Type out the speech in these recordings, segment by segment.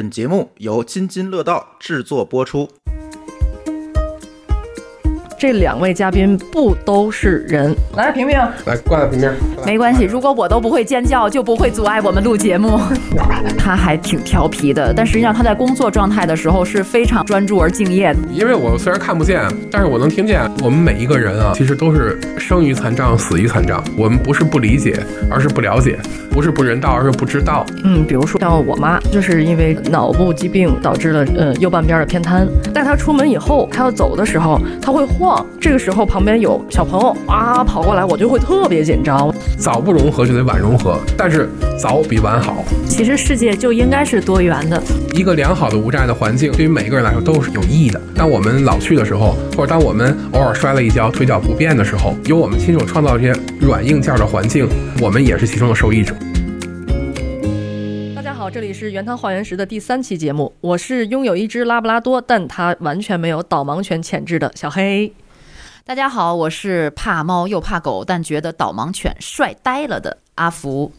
本节目由津津乐道制作播出。这两位嘉宾不都是人？来，平平，来挂在平平。没关系，如果我都不会尖叫，就不会阻碍我们录节目。他还挺调皮的，但实际上他在工作状态的时候是非常专注而敬业的。因为我虽然看不见，但是我能听见。我们每一个人啊，其实都是生于残障，死于残障。我们不是不理解，而是不了解；不是不人道，而是不知道。嗯，比如说像我妈，就是因为脑部疾病导致了呃右半边的偏瘫。带她出门以后，她要走的时候，她会晃。这个时候旁边有小朋友啊跑过来，我就会特别紧张。早不融合就得晚融合，但是早比晚好。其实世界就应该是多元的。一个良好的无障碍的环境，对于每一个人来说都是有意义的。当我们老去的时候，或者当我们偶尔摔了一跤，腿脚不便的时候，由我们亲手创造这些软硬件的环境，我们也是其中的受益者。这里是原汤化原石的第三期节目，我是拥有一只拉布拉多，但它完全没有导盲犬潜质的小黑。大家好，我是怕猫又怕狗，但觉得导盲犬帅呆了的阿福。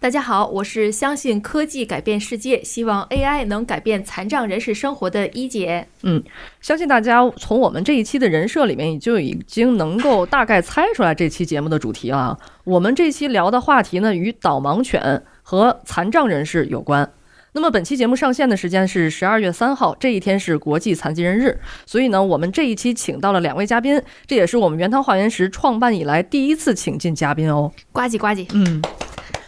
大家好，我是相信科技改变世界，希望 AI 能改变残障人士生活的一姐。嗯，相信大家从我们这一期的人设里面，就已经能够大概猜出来这期节目的主题了。我们这期聊的话题呢，与导盲犬和残障人士有关。那么本期节目上线的时间是十二月三号，这一天是国际残疾人日，所以呢，我们这一期请到了两位嘉宾，这也是我们原汤化原石创办以来第一次请进嘉宾哦。呱唧呱唧，嗯，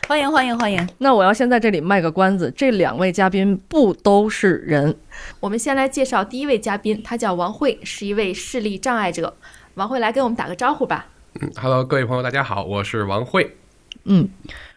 欢迎欢迎欢迎。那我要先在这里卖个关子，这两位嘉宾不都是人。我们先来介绍第一位嘉宾，他叫王慧，是一位视力障碍者。王慧来给我们打个招呼吧。嗯，Hello，各位朋友，大家好，我是王慧。嗯，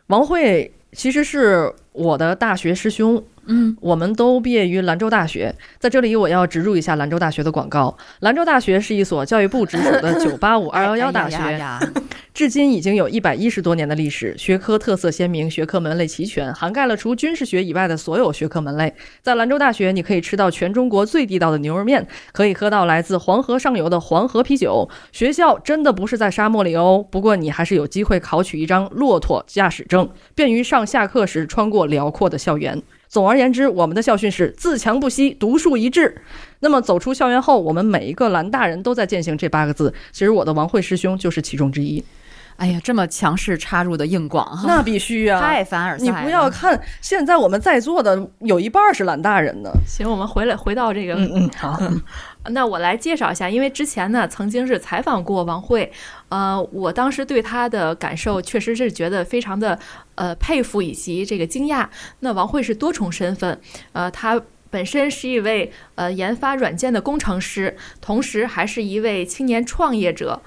王慧其实是我的大学师兄。嗯，我们都毕业于兰州大学，在这里我要植入一下兰州大学的广告。兰州大学是一所教育部直属的“九八五”“二幺幺”大学，至今已经有一百一十多年的历史，学科特色鲜明，学科门类齐全，涵盖了除军事学以外的所有学科门类。在兰州大学，你可以吃到全中国最地道的牛肉面，可以喝到来自黄河上游的黄河啤酒。学校真的不是在沙漠里哦，不过你还是有机会考取一张骆驼驾驶证，便于上下课时穿过辽阔的校园。总而言之，我们的校训是自强不息，独树一帜。那么走出校园后，我们每一个蓝大人都在践行这八个字。其实我的王慧师兄就是其中之一。哎呀，这么强势插入的硬广哈，那必须啊！太凡尔赛你不要看现在我们在座的有一半是蓝大人呢。行，我们回来回到这个，嗯嗯，好。那我来介绍一下，因为之前呢曾经是采访过王慧，呃，我当时对她的感受确实是觉得非常的呃佩服以及这个惊讶。那王慧是多重身份，呃，她本身是一位呃研发软件的工程师，同时还是一位青年创业者。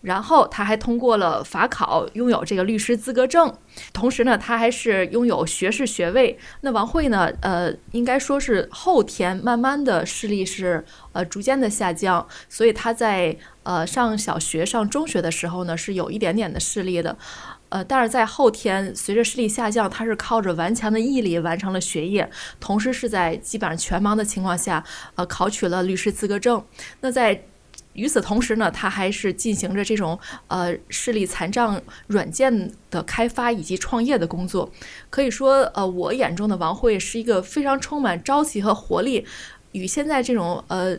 然后他还通过了法考，拥有这个律师资格证。同时呢，他还是拥有学士学位。那王慧呢？呃，应该说是后天慢慢的视力是呃逐渐的下降，所以他在呃上小学、上中学的时候呢，是有一点点的视力的。呃，但是在后天随着视力下降，他是靠着顽强的毅力完成了学业，同时是在基本上全盲的情况下，呃，考取了律师资格证。那在与此同时呢，他还是进行着这种呃视力残障软件的开发以及创业的工作。可以说，呃，我眼中的王慧是一个非常充满朝气和活力，与现在这种呃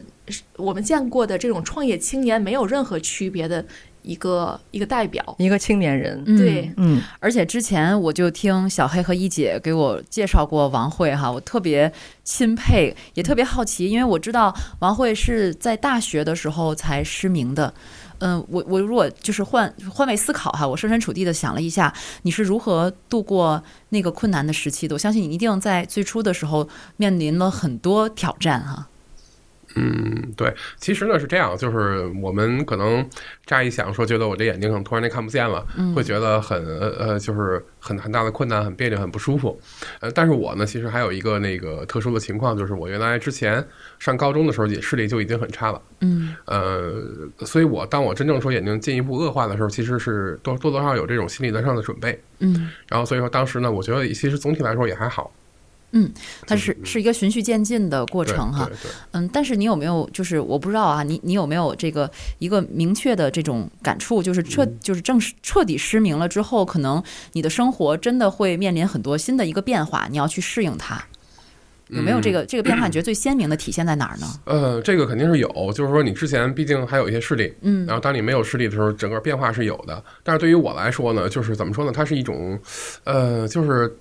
我们见过的这种创业青年没有任何区别的。一个一个代表，一个青年人，对，嗯，而且之前我就听小黑和一姐给我介绍过王慧哈，我特别钦佩，也特别好奇，因为我知道王慧是在大学的时候才失明的。嗯，我我如果就是换换位思考哈，我设身处地的想了一下，你是如何度过那个困难的时期的？我相信你一定在最初的时候面临了很多挑战哈。嗯，对，其实呢是这样，就是我们可能乍一想说，觉得我这眼睛可能突然间看不见了，会觉得很呃，就是很很大的困难，很别扭，很不舒服。呃，但是我呢，其实还有一个那个特殊的情况，就是我原来之前上高中的时候，也视力就已经很差了。嗯，呃，所以我当我真正说眼睛进一步恶化的时候，其实是多多多少有这种心理上的准备。嗯，然后所以说当时呢，我觉得其实总体来说也还好。嗯，它是是一个循序渐进的过程哈，嗯，但是你有没有就是我不知道啊，你你有没有这个一个明确的这种感触，就是彻就是正式彻底失明了之后，可能你的生活真的会面临很多新的一个变化，你要去适应它。有没有这个这个变化？你觉得最鲜明的体现在哪儿呢？呃，这个肯定是有，就是说你之前毕竟还有一些视力，嗯然后当你没有视力的时候，整个变化是有的。但是对于我来说呢，就是怎么说呢？它是一种，呃，就是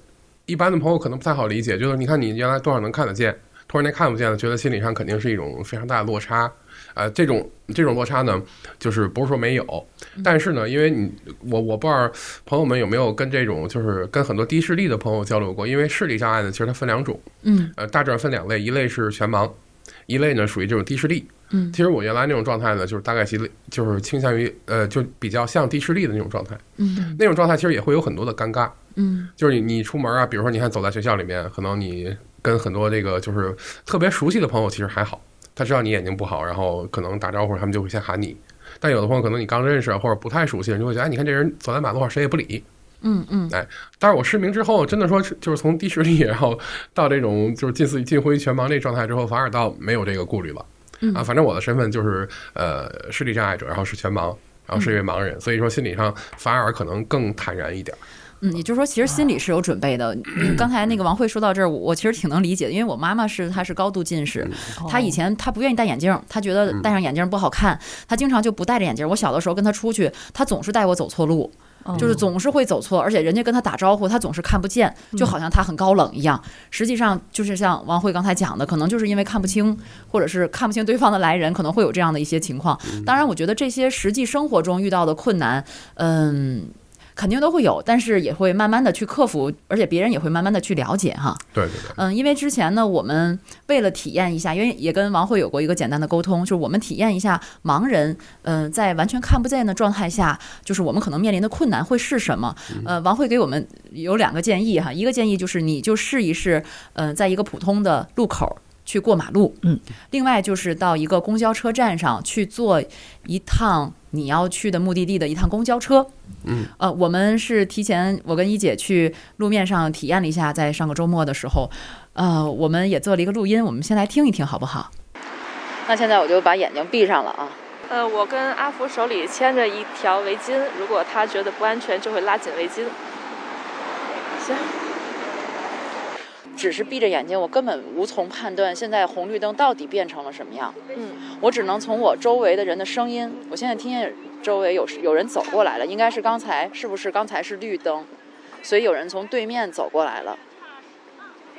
一般的朋友可能不太好理解，就是你看你原来多少能看得见，突然间看不见了，觉得心理上肯定是一种非常大的落差。呃，这种这种落差呢，就是不是说没有，但是呢，因为你我我不知道朋友们有没有跟这种就是跟很多低视力的朋友交流过，因为视力障碍呢，其实它分两种，嗯。呃，大致上分两类，一类是全盲，一类呢属于这种低视力。嗯其实我原来那种状态呢，就是大概其就是倾向于呃，就比较像低视力的那种状态。嗯那种状态其实也会有很多的尴尬，嗯就是你你出门啊，比如说你看走在学校里面，可能你跟很多这个就是特别熟悉的朋友其实还好，他知道你眼睛不好，然后可能打招呼他们就会先喊你。但有的朋友可能你刚认识或者不太熟悉，人就会觉得哎，你看这人走在马路上谁也不理。嗯嗯但是我失明之后，真的说是就是从低视力，然后到这种就是近似近乎于全盲这状态之后，反而倒没有这个顾虑了。嗯啊，反正我的身份就是呃视力障碍者，然后是全盲，然后是一位盲人，所以说心理上反而可能更坦然一点。嗯，也就是说，其实心里是有准备的。嗯刚才那个王慧说到这儿，我我其实挺能理解的，因为我妈妈是她是高度近视，她以前她不愿意戴眼镜，她觉得戴上眼镜不好看，她经常就不戴着眼镜。我小的时候跟她出去，她总是带我走错路。就是总是会走错，而且人家跟他打招呼，他总是看不见，就好像他很高冷一样。实际上就是像王慧刚才讲的，可能就是因为看不清，或者是看不清对方的来人，可能会有这样的一些情况。当然，我觉得这些实际生活中遇到的困难，嗯。肯定都会有，但是也会慢慢的去克服，而且别人也会慢慢的去了解哈。对对对，嗯，因为之前呢，我们为了体验一下，因为也跟王慧有过一个简单的沟通，就是我们体验一下盲人，嗯、在完全看不见的状态下，就是我们可能面临的困难会是什么？呃，王慧给我们有两个建议哈，一个建议就是你就试一试，嗯、在一个普通的路口。去过马路，嗯，另外就是到一个公交车站上去坐一趟你要去的目的地的一趟公交车，嗯，呃，我们是提前我跟一姐去路面上体验了一下，在上个周末的时候，呃，我们也做了一个录音，我们先来听一听好不好？那现在我就把眼睛闭上了啊。呃，我跟阿福手里牵着一条围巾，如果他觉得不安全，就会拉紧围巾。行，只是闭着眼睛，我根本无从判断现在红绿灯到底变成了什么样。嗯，我只能从我周围的人的声音，我现在听见周围有有人走过来了，应该是刚才是不是刚才是绿灯，所以有人从对面走过来了。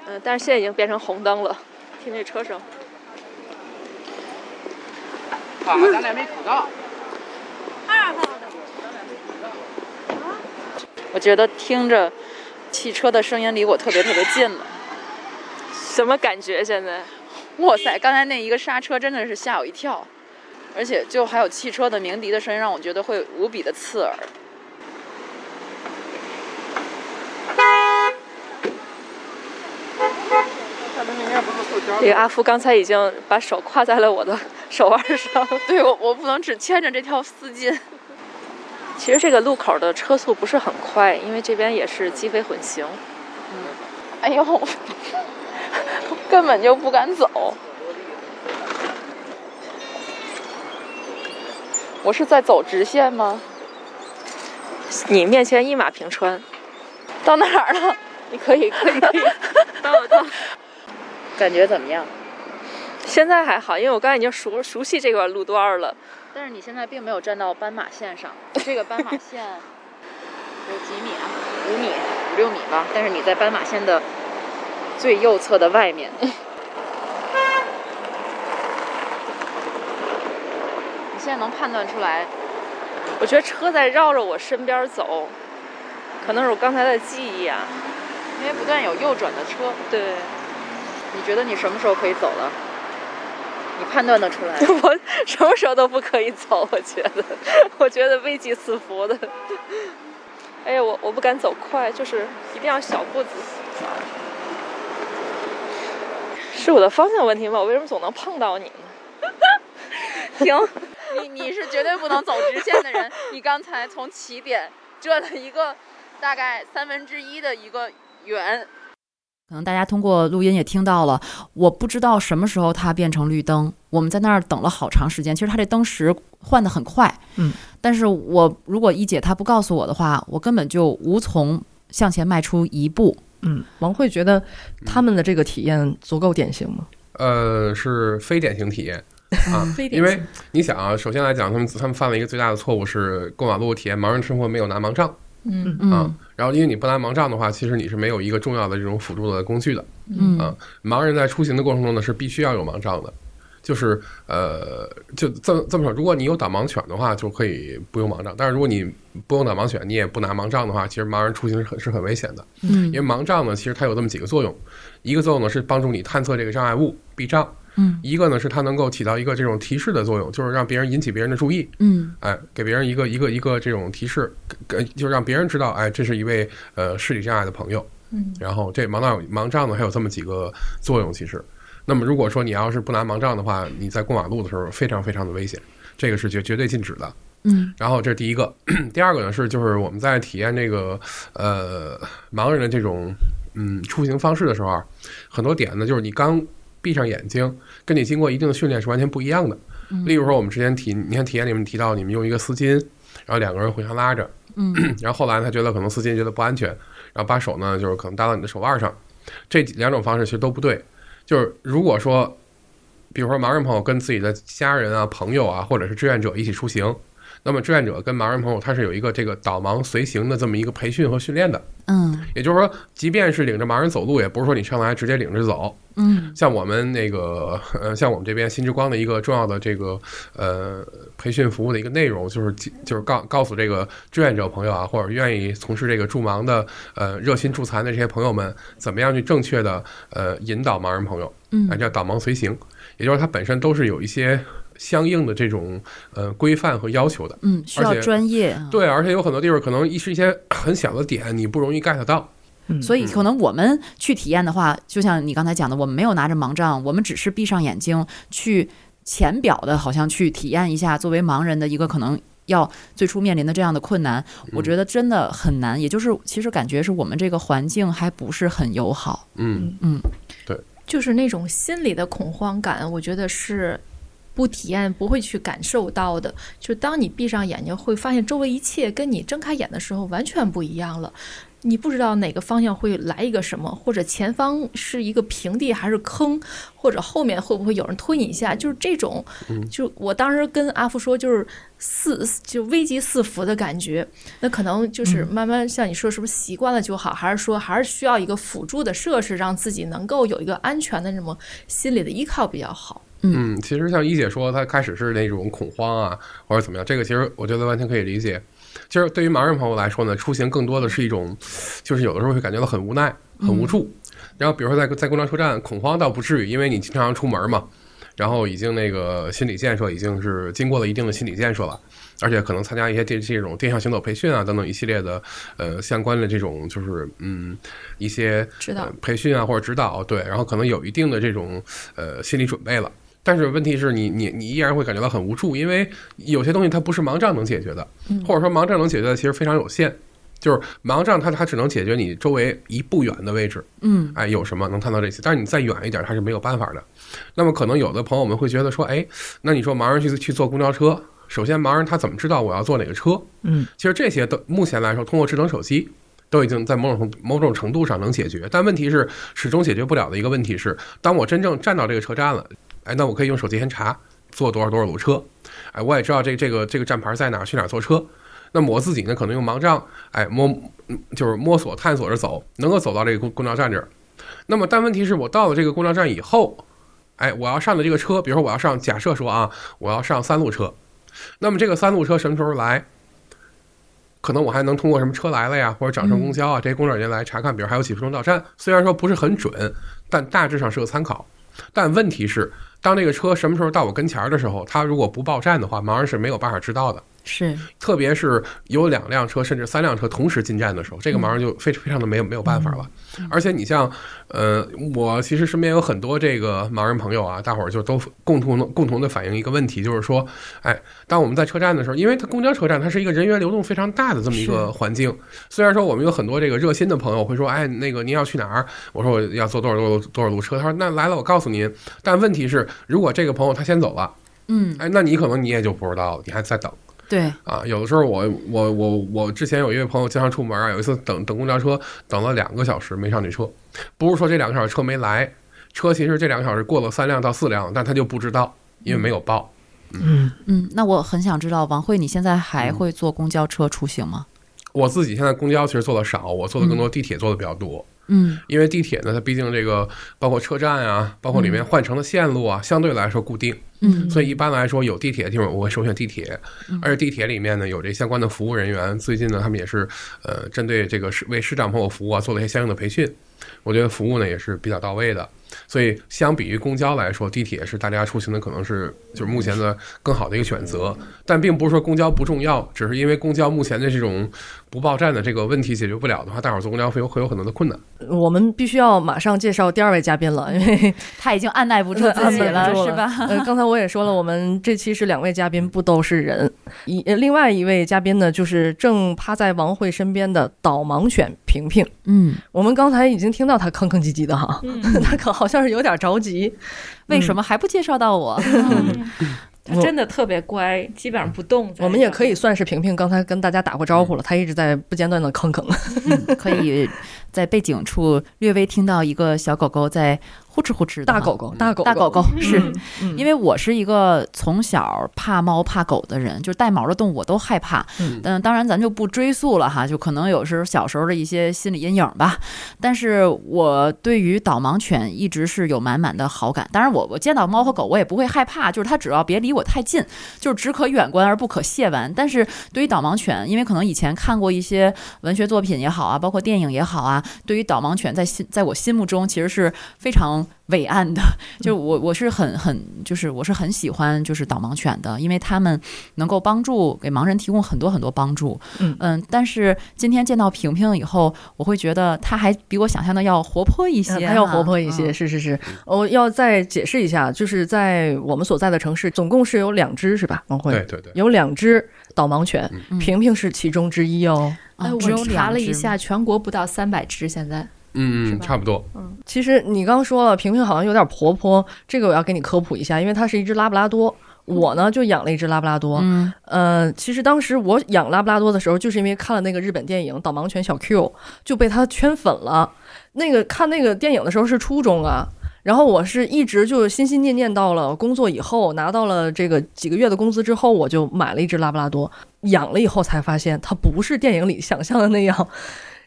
嗯、但是现在已经变成红灯了，听这车声。啊，咱俩没口罩。我觉得听着汽车的声音离我特别特别近了。什么感觉？现在？哇塞，刚才那一个刹车真的是吓我一跳，而且就还有汽车的鸣笛的声音，让我觉得会无比的刺耳。这个阿福刚才已经把手挎在了我的手腕上。对我，我不能只牵着这条丝巾。其实这个路口的车速不是很快，因为这边也是机非混行。哎呦，根本就不敢走。我是在走直线吗？你面前一马平川，到哪儿了？你可以，可以，可以，到了，到了。感觉怎么样？现在还好，因为我刚才已经熟熟悉这段路段了。但是你现在并没有站到斑马线上，这个斑马线有几米啊？五米、五六米吧。但是你在斑马线的最右侧的外面。你现在能判断出来？我觉得车在绕着我身边走，可能是我刚才的记忆啊。因为不断有右转的车。对，你觉得你什么时候可以走了？你判断得出来？我什么时候都不可以走，我觉得，我觉得危机四伏的。哎呀，我我不敢走快，就是一定要小步子。是我的方向问题吗？我为什么总能碰到你呢？停！你你是绝对不能走直线的人。你刚才从起点转了一个大概三分之一的一个圆。可能大家通过录音也听到了，我不知道什么时候它变成绿灯，我们在那儿等了好长时间。其实它这灯时换得很快，嗯，但是我如果一姐她不告诉我的话，我根本就无从向前迈出一步。嗯，王慧觉得他们的这个体验足够典型吗？呃，是非典型体验啊 非，典型。因为你想啊，首先来讲，他们他们犯了一个最大的错误是过马路体验盲人生活没有拿盲杖。嗯啊嗯，然后因为你不拿盲杖的话，其实你是没有一个重要的这种辅助的工具的。嗯。啊，盲人在出行的过程中呢是必须要有盲杖的，就是呃，就这么这么说，如果你有导盲犬的话，就可以不用盲杖；但是如果你不用导盲犬，你也不拿盲杖的话，其实盲人出行是很是很危险的。嗯因为盲杖呢，其实它有这么几个作用，一个作用呢是帮助你探测这个障碍物避障，嗯一个呢是它能够起到一个这种提示的作用，就是让别人引起别人的注意，嗯哎，给别人一个一个一个这种提示，给就是让别人知道，哎，这是一位呃视力障碍的朋友。嗯然后这盲杖盲杖呢还有这么几个作用，其实。那么如果说你要是不拿盲杖的话，你在过马路的时候非常非常的危险，这个是绝绝对禁止的。嗯然后这是第一个，第二个呢是就是我们在体验这个呃盲人的这种嗯出行方式的时候啊，很多点呢就是你刚闭上眼睛，跟你经过一定的训练是完全不一样的。例如说我们之前体你看体验里面提到你们用一个丝巾，然后两个人互相拉着，嗯 然后后来他觉得可能丝巾觉得不安全，然后把手呢就是可能搭到你的手腕上，这两种方式其实都不对。就是如果说，比如说盲人朋友跟自己的家人啊、朋友啊，或者是志愿者一起出行，那么志愿者跟盲人朋友他是有一个这个导盲随行的这么一个培训和训练的。嗯也就是说，即便是领着盲人走路，也不是说你上来直接领着走。嗯像我们那个呃，像我们这边新之光的一个重要的这个呃培训服务的一个内容，就是就是告告诉这个志愿者朋友啊，或者愿意从事这个助盲的呃热心助残的这些朋友们，怎么样去正确的呃引导盲人朋友，嗯啊，叫导盲随行，也就是它本身都是有一些相应的这种呃规范和要求的。嗯，需要专业啊。对，而且有很多地方可能一是一些很小的点，你不容易 get 到。嗯所以可能我们去体验的话，就像你刚才讲的，我们没有拿着盲杖，我们只是闭上眼睛去浅表的，好像去体验一下作为盲人的一个可能要最初面临的这样的困难。我觉得真的很难，也就是其实感觉是我们这个环境还不是很友好。嗯嗯对就是那种心理的恐慌感，我觉得是不体验不会去感受到的。就当你闭上眼睛，会发现周围一切跟你睁开眼的时候完全不一样了。你不知道哪个方向会来一个什么，或者前方是一个平地还是坑，或者后面会不会有人推你一下，就是这种，就我当时跟阿福说，就是四就危机四伏的感觉。那可能就是慢慢像你说，是不是习惯了就好，还是说还是需要一个辅助的设施，让自己能够有一个安全的这么心理的依靠比较好？嗯，其实像一姐说，她开始是那种恐慌啊，或者怎么样，这个其实我觉得完全可以理解。其实对于盲人朋友来说呢，出行更多的是一种，就是有的时候会感觉到很无奈、很无助。然后比如说在在公交车站恐慌倒不至于，因为你经常出门嘛，然后已经那个心理建设已经是经过了一定的心理建设了，而且可能参加一些这这种定向行走培训啊等等一系列的呃相关的这种就是嗯一些知道培训啊或者指导，对，然后可能有一定的这种呃心理准备了。但是问题是你你你依然会感觉到很无助，因为有些东西它不是盲杖能解决的，或者说盲杖能解决的其实非常有限。就是盲杖它它只能解决你周围一步远的位置，嗯哎，有什么能看到这些？但是你再远一点，它是没有办法的。那么可能有的朋友们会觉得说，哎，那你说盲人去去坐公交车，首先盲人他怎么知道我要坐哪个车？嗯，其实这些都目前来说，通过智能手机都已经在某种某种程度上能解决。但问题是，始终解决不了的一个问题是，当我真正站到这个车站了，哎，那我可以用手机先查坐多少多少路车，哎，我也知道这这个这个站牌在哪儿，去哪儿坐车。那么我自己呢，可能用盲杖，哎，摸嗯就是摸索探索着走，能够走到这个公公交站这儿。那么，但问题是我到了这个公交站以后，哎，我要上的这个车，比如说我要上，假设说啊，我要上三路车，那么这个三路车什么时候来？可能我还能通过什么车来了呀，或者掌上公交啊，这些工作人员来查看，比如还有几分钟到站。虽然说不是很准，但大致上是个参考。但问题是，当这个车什么时候到我跟前儿的时候，他如果不报站的话，盲人是没有办法知道的。是特别是有两辆车甚至三辆车同时进站的时候，这个盲人就非非常的没有没有办法了。而且你像，呃，我其实身边有很多这个盲人朋友啊，大伙儿就都共同的共同的反映一个问题，就是说，哎，当我们在车站的时候，因为它公交车站它是一个人员流动非常大的这么一个环境，虽然说我们有很多这个热心的朋友会说，哎，那个您要去哪儿？我说我要坐多少多少多少路车，他说那来了我告诉您。但问题是，如果这个朋友他先走了。嗯哎，那你可能你也就不知道了，你还在等。对，啊。有的时候我我我我之前有一位朋友经常出门啊，有一次等等公交车等了两个小时没上去车，不是说这两个小时车没来，车其实这两个小时过了三辆到四辆，但他就不知道，因为没有报。嗯，嗯，那我很想知道，王慧，你现在还会坐公交车出行吗？我自己现在公交其实坐的少，我坐的更多地铁坐的比较多。嗯因为地铁呢，它毕竟这个包括车站啊，包括里面换乘的线路啊，相对来说固定，嗯。所以一般来说有地铁的地方我会首选地铁，而且地铁里面呢有这相关的服务人员，最近呢他们也是呃针对这个市为市长朋友服务啊做了一些相应的培训，我觉得服务呢也是比较到位的。所以相比于公交来说，地铁是大家出行的可能是就是目前的更好的一个选择，但并不是说公交不重要，只是因为公交目前的这种不报站的这个问题解决不了的话，大伙儿坐公交会有会有很多的困难。我们必须要马上介绍第二位嘉宾了，因为 他已经按耐不住自己了，是吧？呃，刚才我也说了，我们这期是两位嘉宾，不都是人。一呃另外一位嘉宾呢，就是正趴在王慧身边的导盲犬平平。嗯，我们刚才已经听到他吭吭唧唧的哈，嗯 他可好像是有点着急。为什么还不介绍到我？他 真的特别乖，基本上不动。我们也可以算是平平刚才跟大家打过招呼了，他一直在不间断的吭吭。嗯可以在背景处略微听到一个小狗狗在呼哧呼哧的大狗狗，大狗大狗狗是。嗯因为我是一个从小怕猫怕狗的人，就是带毛的动物我都害怕。嗯但当然咱就不追溯了哈，就可能有时候小时候的一些心理阴影吧。但是我对于导盲犬一直是有满满的好感。当然我我见到猫和狗我也不会害怕，就是它只要别离我太近，就是只可远观而不可亵玩。但是对于导盲犬，因为可能以前看过一些文学作品也好啊，包括电影也好啊，对于导盲犬在心在我心目中其实是非常伟岸的。就我我是很很就是我是很喜欢就是导盲犬的，因为他们能够帮助给盲人提供很多很多帮助。嗯但是今天见到平平以后，我会觉得它还比我想象的要活泼一些、嗯它要活泼一些，嗯是是是。我要再解释一下，就是在我们所在的城市，总共是有两只，是吧？王慧，对对对，有两只导盲犬，嗯平平是其中之一哦。哎，我查了一下，全国不到三百只，现在嗯嗯，差不多。嗯其实你刚说了，平平好像有点婆婆，这个我要给你科普一下，因为它是一只拉布拉多。我呢就养了一只拉布拉多，嗯呃，其实当时我养拉布拉多的时候，就是因为看了那个日本电影《导盲犬小 Q》，就被它圈粉了。那个看那个电影的时候是初中啊，然后我是一直就心心念念到了工作以后，拿到了这个几个月的工资之后，我就买了一只拉布拉多，养了以后才发现它不是电影里想象的那样。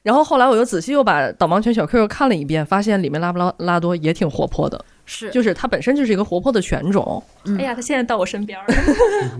然后后来我又仔细又把导盲犬小 Q 又看了一遍，发现里面拉布拉拉多也挺活泼的，是就是它本身就是一个活泼的犬种。嗯哎呀，它现在到我身边儿，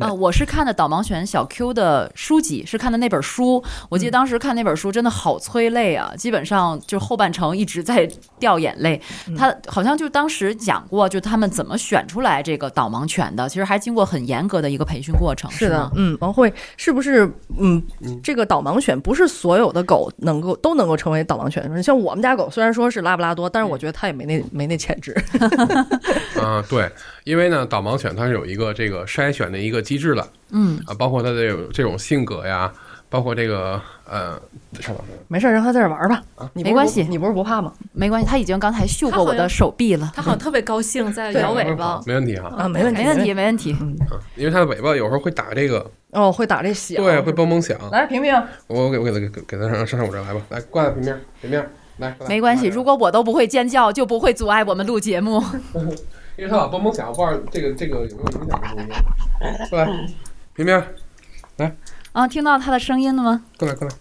啊，我是看的导盲犬小 Q 的书籍，是看的那本书。我记得当时看那本书真的好催泪啊，基本上就后半程一直在掉眼泪。他好像就当时讲过，就他们怎么选出来这个导盲犬的，其实还经过很严格的一个培训过程。是的吗，嗯，王慧是不是嗯，这个导盲犬不是所有的狗能够都能够成为导盲犬？像我们家狗虽然说是拉布拉多，但是我觉得它也没那没那潜质。啊、对，因为呢，导盲犬它是有一个这个筛选的一个机制的嗯，啊，包括它的这种这种性格呀，包括这个呃，稍等，没事儿，让它在这玩吧。你不没关系你不是不怕吗？没关系，它已经刚才嗅过我的手臂了。它好像特别高兴，在摇尾巴。没问题哈，啊，没问题，没问题，。没问题。嗯因为它的尾巴有时候会打这个，哦，会打这响。对，会嘣嘣响。来，平平，我给我给它给给它上上上我这儿来吧，来挂在平面平面，来，来没关系，如果我都不会尖叫，就不会阻碍我们录节目。因为它老蹦蹦响，我不知道这个这个有没有影响这个东西。过来，平平，啊，听到他的声音了吗？过来过来，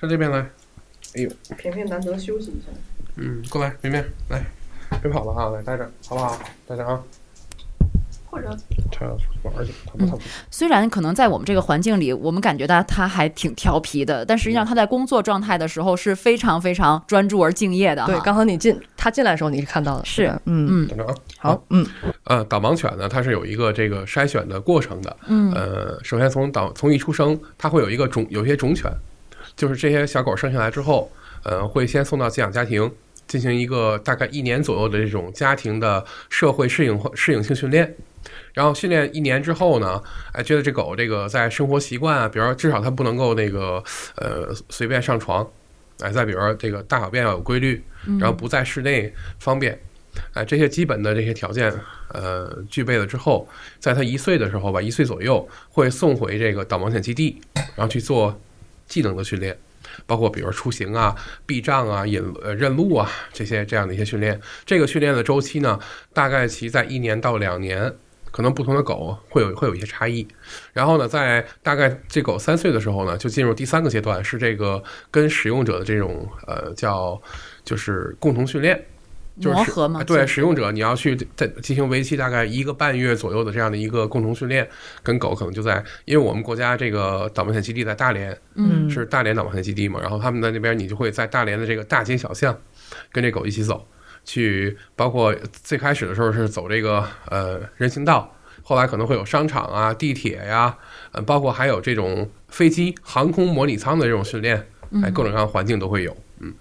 上这边来。哎呦，平平难得休息一下。嗯，过来，平平，来，别跑了啊，来待着，好不好？待着啊。或者它玩儿去，他不它不。虽然可能在我们这个环境里，我们感觉到他还挺调皮的，但实际上他在工作状态的时候是非常非常专注而敬业的。对，刚好你进他进来的时候你是看到的，是嗯嗯等着啊。好，嗯呃，导盲犬呢，它是有一个这个筛选的过程的。嗯呃，首先从导从一出生，它会有一个种有些种犬，就是这些小狗生下来之后，呃，会先送到寄养家庭，进行一个大概一年左右的这种家庭的社会适应适应性训练。然后训练一年之后呢，哎，觉得这狗这个在生活习惯啊，比如说至少它不能够那个呃随便上床，哎，再比如说这个大小便要有规律，然后不在室内方便，哎，这些基本的这些条件，呃，具备了之后，在它一岁的时候吧，一岁左右会送回这个导盲犬基地，然后去做技能的训练，包括比如出行啊、避障啊、引呃认路啊这些这样的一些训练。这个训练的周期呢，大概其在一年到两年。可能不同的狗会有会有一些差异，然后呢，在大概这狗三岁的时候呢，就进入第三个阶段，是这个跟使用者的这种呃叫就是共同训练，就是磨合嘛对，使用者你要去在进行为期大概一个半月左右的这样的一个共同训练，跟狗可能就在，因为我们国家这个导盲犬基地在大连，嗯。是大连导盲犬基地嘛，然后他们在那边，你就会在大连的这个大街小巷跟这狗一起走，去包括最开始的时候是走这个呃人行道，后来可能会有商场啊、地铁呀，呃，包括还有这种飞机、航空模拟舱的这种训练，哎，各种各样的环境都会有。嗯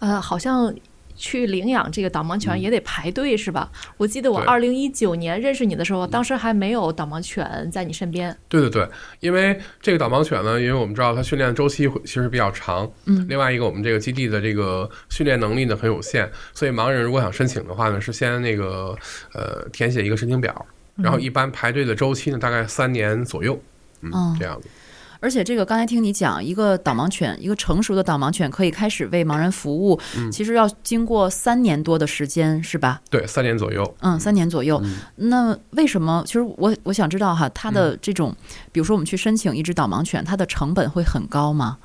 呃，好像去领养这个导盲犬也得排队是吧？我记得我对。二零一九年认识你的时候，当时还没有导盲犬在你身边。对对对，因为这个导盲犬呢，因为我们知道它训练周期会其实比较长，嗯。另外一个我们这个基地的这个训练能力呢很有限，所以盲人如果想申请的话呢，是先那个呃填写一个申请表，然后一般排队的周期呢大概三年左右，嗯，哦。这样子。而且这个刚才听你讲，一个导盲犬，一个成熟的导盲犬可以开始为盲人服务，嗯其实要经过三年多的时间，是吧？对，三年左右。嗯，三年左右。那为什么？其实我我想知道哈，它的嗯这种，比如说我们去申请一只导盲犬，它的成本会很高吗？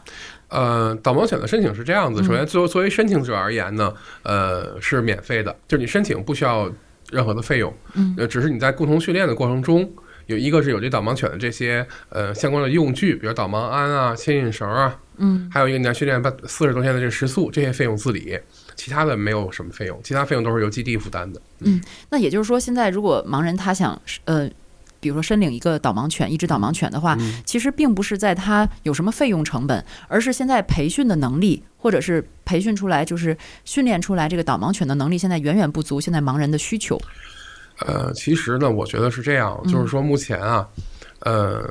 呃，导盲犬的申请是这样子，首先作为作为申请者而言呢，呃，是免费的，就是你申请不需要任何的费用，嗯呃，只是你在共同训练的过程中。有一个是有这导盲犬的这些呃相关的用具，比如导盲鞍啊、牵引绳啊，嗯，还有一个你要训练半四十多天的这个食宿，这些费用自理，其他的没有什么费用，其他费用都是由基地负担的。嗯那也就是说，现在如果盲人他想呃。比如说申领一个导盲犬，一只导盲犬的话，嗯其实并不是在他有什么费用成本，而是现在培训的能力，或者是培训出来，就是训练出来这个导盲犬的能力，现在远远不足现在盲人的需求。呃，其实呢，我觉得是这样，就是说目前啊，呃，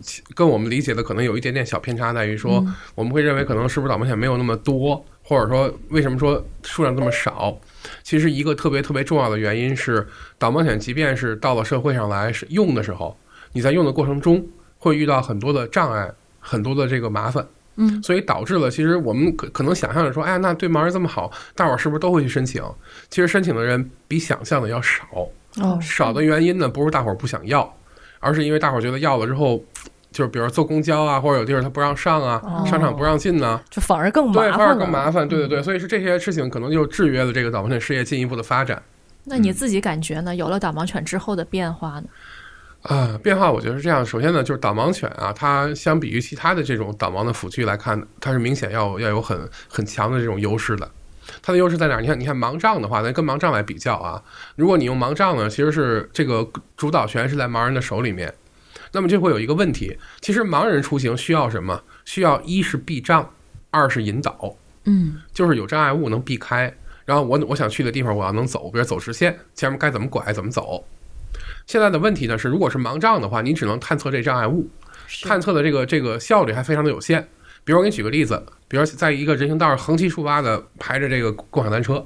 其跟我们理解的可能有一点点小偏差，在于说我们会认为可能是不是导盲犬没有那么多，或者说为什么说数量这么少？其实一个特别特别重要的原因是，导盲犬即便是到了社会上来是用的时候，你在用的过程中会遇到很多的障碍，很多的这个麻烦。嗯，所以导致了，其实我们可可能想象着说，哎呀，那对盲人这么好，大伙儿是不是都会去申请？其实申请的人比想象的要少。哦，少的原因呢，不是大伙儿不想要，而是因为大伙儿觉得要了之后，就是比如坐公交啊，或者有地儿他不让上啊，哦商场不让进呢、就反而更麻对，反而更麻烦。对对对，所以是这些事情可能就制约了这个导盲犬事业进一步的发展。那你自己感觉呢？有了导盲犬之后的变化呢？啊，变化我觉得是这样。首先呢，就是导盲犬啊，它相比于其他的这种导盲的辅具来看，它是明显要要有很很强的这种优势的。它的优势在哪儿？你看，你看盲杖的话，咱跟盲杖来比较啊，如果你用盲杖呢，其实是这个主导权是在盲人的手里面，那么这会有一个问题。其实盲人出行需要什么？需要一是避障，二是引导，嗯就是有障碍物能避开。然后我我想去的地方，我要能走，比如走直线，前面该怎么拐怎么走。现在的问题呢是，如果是盲杖的话，你只能探测这障碍物，探测的这个这个效率还非常的有限。比如我给你举个例子，比如在一个人行道上横七竖八的排着这个共享单车，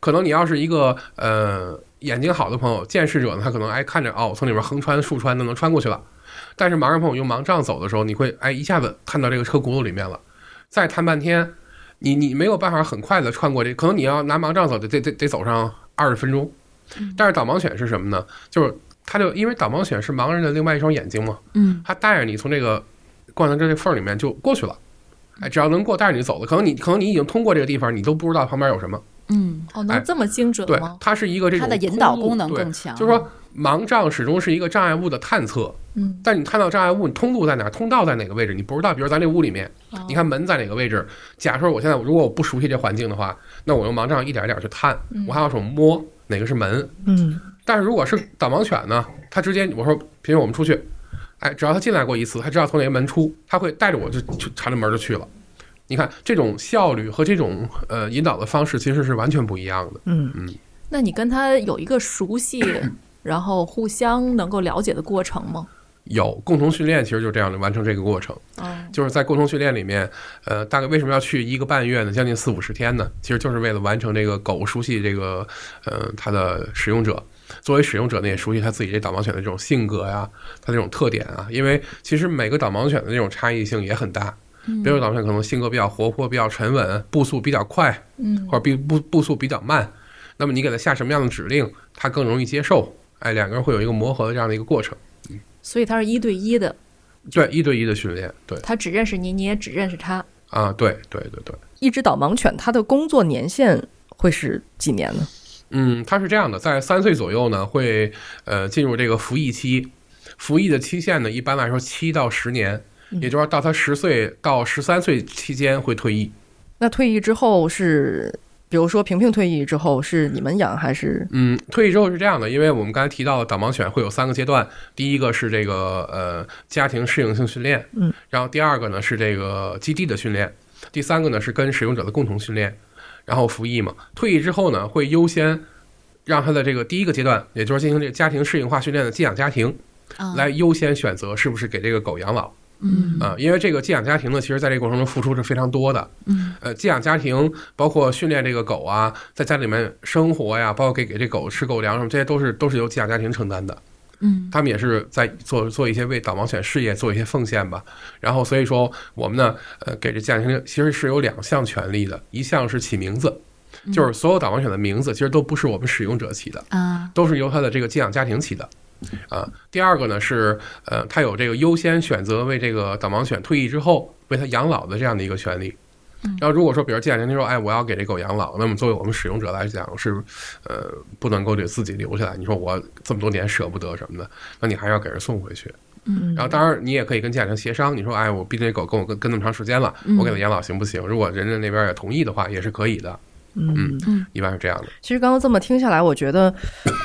可能你要是一个呃眼睛好的朋友，见识者呢，他可能哎看着哦，我从里面横穿竖穿都能穿过去了。但是盲人朋友用盲杖走的时候，你会哎一下子探到这个车轱辘里面了，再探半天，你你没有办法很快的穿过这，可能你要拿盲杖走，得得得得走上二十分钟。但是导盲犬是什么呢？就是它就因为导盲犬是盲人的另外一双眼睛嘛，嗯它带着你从这个共享单车这缝儿里面就过去了。哎，只要能过，带着你走了。可能你可能你已经通过这个地方，你都不知道旁边有什么。嗯，哦，哎能这么精准对，？它是一个这种它的引导功能更强。就是说，盲杖始终是一个障碍物的探测，嗯，但你看到障碍物，你通路在哪儿，通道在哪个位置，你不知道。比如咱这屋里面，哦你看门在哪个位置。假设我现在如果我不熟悉这环境的话，那我用盲杖一点一点去探，我还要手摸哪个是门。嗯，但是如果是导盲犬呢，它直接我说，平时我们出去，哎，只要他进来过一次，他知道从哪个门出，他会带着我就就朝着门就去了。你看这种效率和这种呃引导的方式其实是完全不一样的。嗯嗯那你跟他有一个熟悉，然后互相能够了解的过程吗？有共同训练，其实就这样的完成这个过程。嗯，就是在共同训练里面，呃，大概为什么要去一个半月呢？将近四五十天呢？其实就是为了完成这个狗熟悉这个，呃，它的使用者。作为使用者呢，也熟悉它自己这导盲犬的这种性格呀，它这种特点啊。因为其实每个导盲犬的这种差异性也很大。比如导盲犬可能性格比较活泼、比较沉稳，步速比较快，嗯，或者步步步速比较慢。那么你给它下什么样的指令，它更容易接受。哎，两个人会有一个磨合的这样的一个过程。所以它是一对一的，对，一对一的训练，对它只认识你，你也只认识它。啊，对对对对。一只导盲犬它的工作年限会是几年呢？嗯，它是这样的，在三岁左右呢，会呃进入这个服役期，服役的期限呢，一般来说七到十年，也就是说到它十岁到十三岁期间会退役。那退役之后是，比如说平平退役之后是你们养还是？嗯，退役之后是这样的，因为我们刚才提到的导盲犬会有三个阶段，第一个是这个呃家庭适应性训练，嗯，然后第二个呢是这个基地的训练，第三个呢是跟使用者的共同训练，然后服役嘛。退役之后呢，会优先让他的这个第一个阶段，也就是进行这个家庭适应化训练的寄养家庭，啊来优先选择是不是给这个狗养老。嗯啊、因为这个寄养家庭呢，其实在这个过程中付出是非常多的。嗯，呃，寄养家庭包括训练这个狗啊，在家里面生活呀，包括给给这狗吃狗粮什么，这些都是都是由寄养家庭承担的。嗯他们也是在做做一些为导盲犬事业做一些奉献吧。然后所以说我们呢，呃，给这家庭其实是有两项权利的，一项是起名字，就是所有导盲犬的名字其实都不是我们使用者起的，啊都是由他的这个寄养家庭起的。啊，第二个呢是，呃，他有这个优先选择为这个导盲犬退役之后为他养老的这样的一个权利。然后如果说，比如寄养家庭说，哎，我要给这狗养老，那么作为我们使用者来讲是，呃，不能够给自己留下来。你说我这么多年舍不得什么的，那你还是要给人送回去。嗯然后当然你也可以跟家庭协商，你说，哎，我毕竟这狗跟我跟跟那么长时间了，我给它养老行不行？如果人家那边也同意的话，也是可以的。嗯嗯一般是这样的。其实刚刚这么听下来，我觉得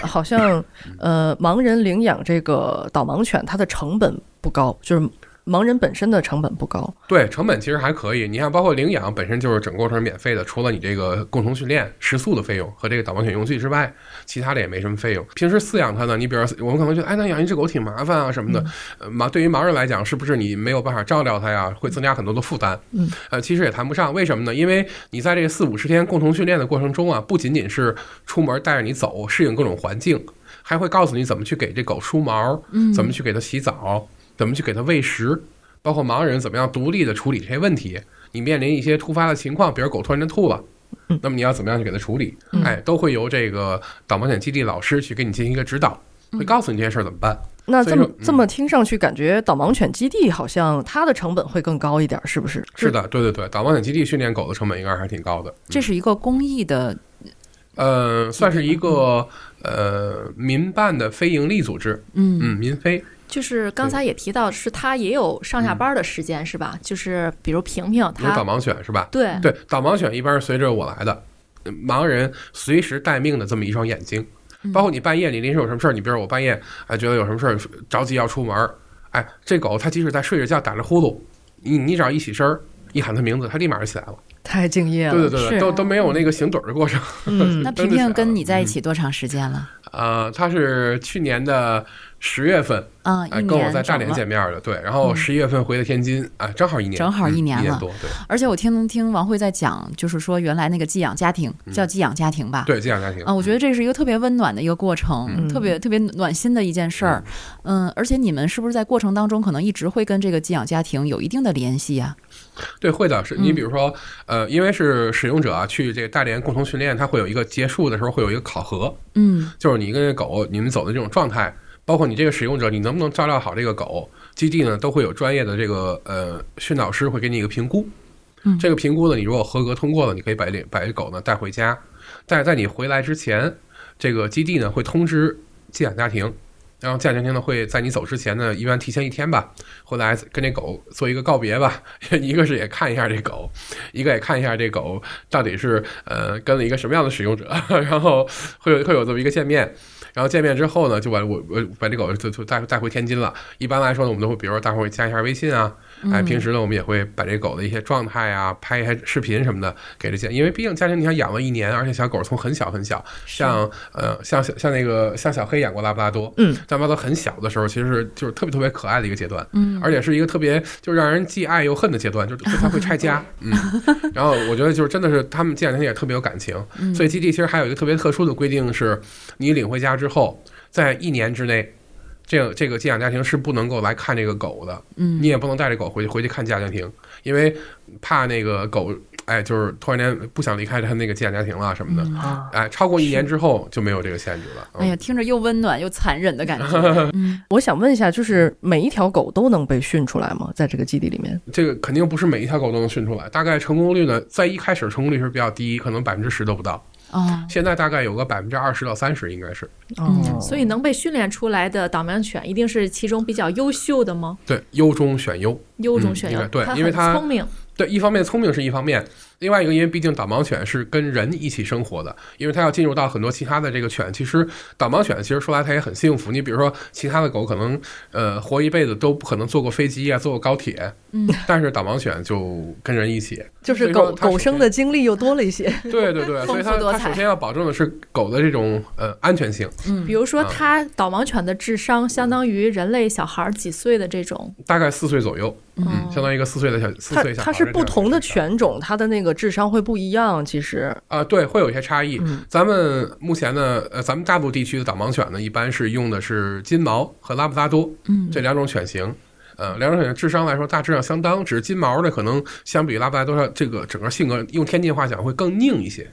好像呃，盲人领养这个导盲犬，它的成本不高，就是盲人本身的成本不高。对，成本其实还可以。你看，包括领养本身就是整个过程是免费的，除了你这个共同训练、食宿的费用和这个导盲犬用具之外，其他的也没什么费用。平时饲养它呢，你比如说我们可能觉得，哎，那养一只狗挺麻烦啊什么的。呃，盲对于盲人来讲，是不是你没有办法照料它呀，会增加很多的负担？嗯，呃，其实也谈不上。为什么呢？因为你在这个四五十天共同训练的过程中啊，不仅仅是出门带着你走，适应各种环境，还会告诉你怎么去给这狗梳毛，嗯怎么去给它洗澡，怎么去给它喂食。包括盲人怎么样独立的处理这些问题。你面临一些突发的情况，比如狗突然间吐了，那么你要怎么样去给它处理？哎，都会由这个导盲犬基地老师去给你进行一个指导，会告诉你这些事儿怎么办。那这么这么听上去，感觉导盲犬基地好像它的成本会更高一点，是不是？是的，对对对，导盲犬基地训练狗的成本应该还是挺高的。这是一个公益的，呃，算是一个呃民办的非营利组织，嗯嗯，民非。就是刚才也提到，是他也有上下班的时间，是吧？就是比如萍萍，它有导盲犬是吧？对对，导盲犬一般是随着我来的，呃盲人随时待命的这么一双眼睛，包括你半夜你临时有什么事儿，你比如说我半夜啊觉得有什么事儿着急要出门儿，哎，这狗它即使在睡着觉打着呼噜，你你只要一起身儿一喊它名字，它立马就起来了。太敬业了。对对对都都没有那个醒盹儿的过程。嗯 那萍真的假的萍跟你在一起多长时间了？呃，他是去年的十月份，啊，哎，跟我在大连见面的，对，然后十一月份回的天津，啊，正好一年，正好一嗯年了一年多，对。而且我听听王慧在讲，就是说原来那个寄养家庭叫寄养家庭吧？嗯对，寄养家庭。啊，我觉得这是一个特别温暖的一个过程，嗯特别特别暖心的一件事儿。嗯，而且你们是不是在过程当中可能一直会跟这个寄养家庭有一定的联系呀、对，会的，是你嗯比如说，呃，因为是使用者啊，去这个大连共同训练，它会有一个结束的时候会有一个考核，嗯。就是你跟这狗你们走的这种状态，包括你这个使用者，你能不能照料好这个狗，基地呢都会有专业的这个呃训导师会给你一个评估。嗯这个评估呢，你如果合格通过了，你可以把这把这狗呢带回家。但是在你回来之前，这个基地呢会通知寄养家庭，然后寄养家庭呢会在你走之前呢，一般提前一天吧，回来跟这狗做一个告别吧。一个是也看一下这狗，一个也看一下这狗到底是呃跟了一个什么样的使用者，然后会有会有这么一个见面。然后见面之后呢，就把我我把这狗就就带带回天津了。一般来说呢，我们都会比如说大伙加一下微信啊，哎，平时呢，我们也会把这狗的一些状态啊，拍一些视频什么的给这些，因为毕竟家庭你看养了一年，而且小狗从很小很小，像呃像像像那个像小黑养过拉布拉多，嗯，拉布拉多很小的时候，其实是就是特别特别可爱的一个阶段，嗯，而且是一个特别就让人既爱又恨的阶段，就是它会拆家，嗯，然后我觉得就是真的是他们这两天也特别有感情，所以基地其实还有一个特别特殊的规定是，你领回家之后，在一年之内。这个这个寄养家庭是不能够来看这个狗的，嗯你也不能带着狗回去回去看寄养家庭，因为怕那个狗，哎，就是突然间不想离开它那个寄养家庭了什么的，啊，哎，超过一年之后就没有这个限制了。嗯哎呀，听着又温暖又残忍的感觉。我想问一下，就是每一条狗都能被训出来吗？在这个基地里面？这个肯定不是每一条狗都能训出来，大概成功率呢，在一开始成功率是比较低，可能百分之十都不到，哦，现在大概有个百分之二十到三十，应该是哦，所以能被训练出来的导盲犬，一定是其中比较优秀的吗？对优中选优。优中选优对因为它聪明，对，一方面聪明是一方面，另外一个，因为毕竟导盲犬是跟人一起生活的，因为它要进入到很多其他的这个犬。其实导盲犬其实说来它也很幸福。你比如说其他的狗可能呃活一辈子都不可能坐过飞机啊，坐过高铁，嗯，但是导盲犬就跟人一起。就是狗狗生的经历又多了一些。对对对，所以它首先要保证的是狗的这种呃安全性，嗯比如说啊它导盲犬的智商相当于人类小孩儿几岁的这种，大概四岁左右，嗯，相当于一个四岁的小四岁小孩它是不同的犬。犬种，它的那个智商会不一样。其实，啊、对，会有一些差异。嗯咱们目前呢，呃，咱们大陆地区的导盲犬呢，一般是用的是金毛和拉布拉多，嗯这两种犬型。呃，两种犬智商来说大致上相当，只是金毛的可能相比拉布拉多上，这个整个性格用天津话讲会更拧一些。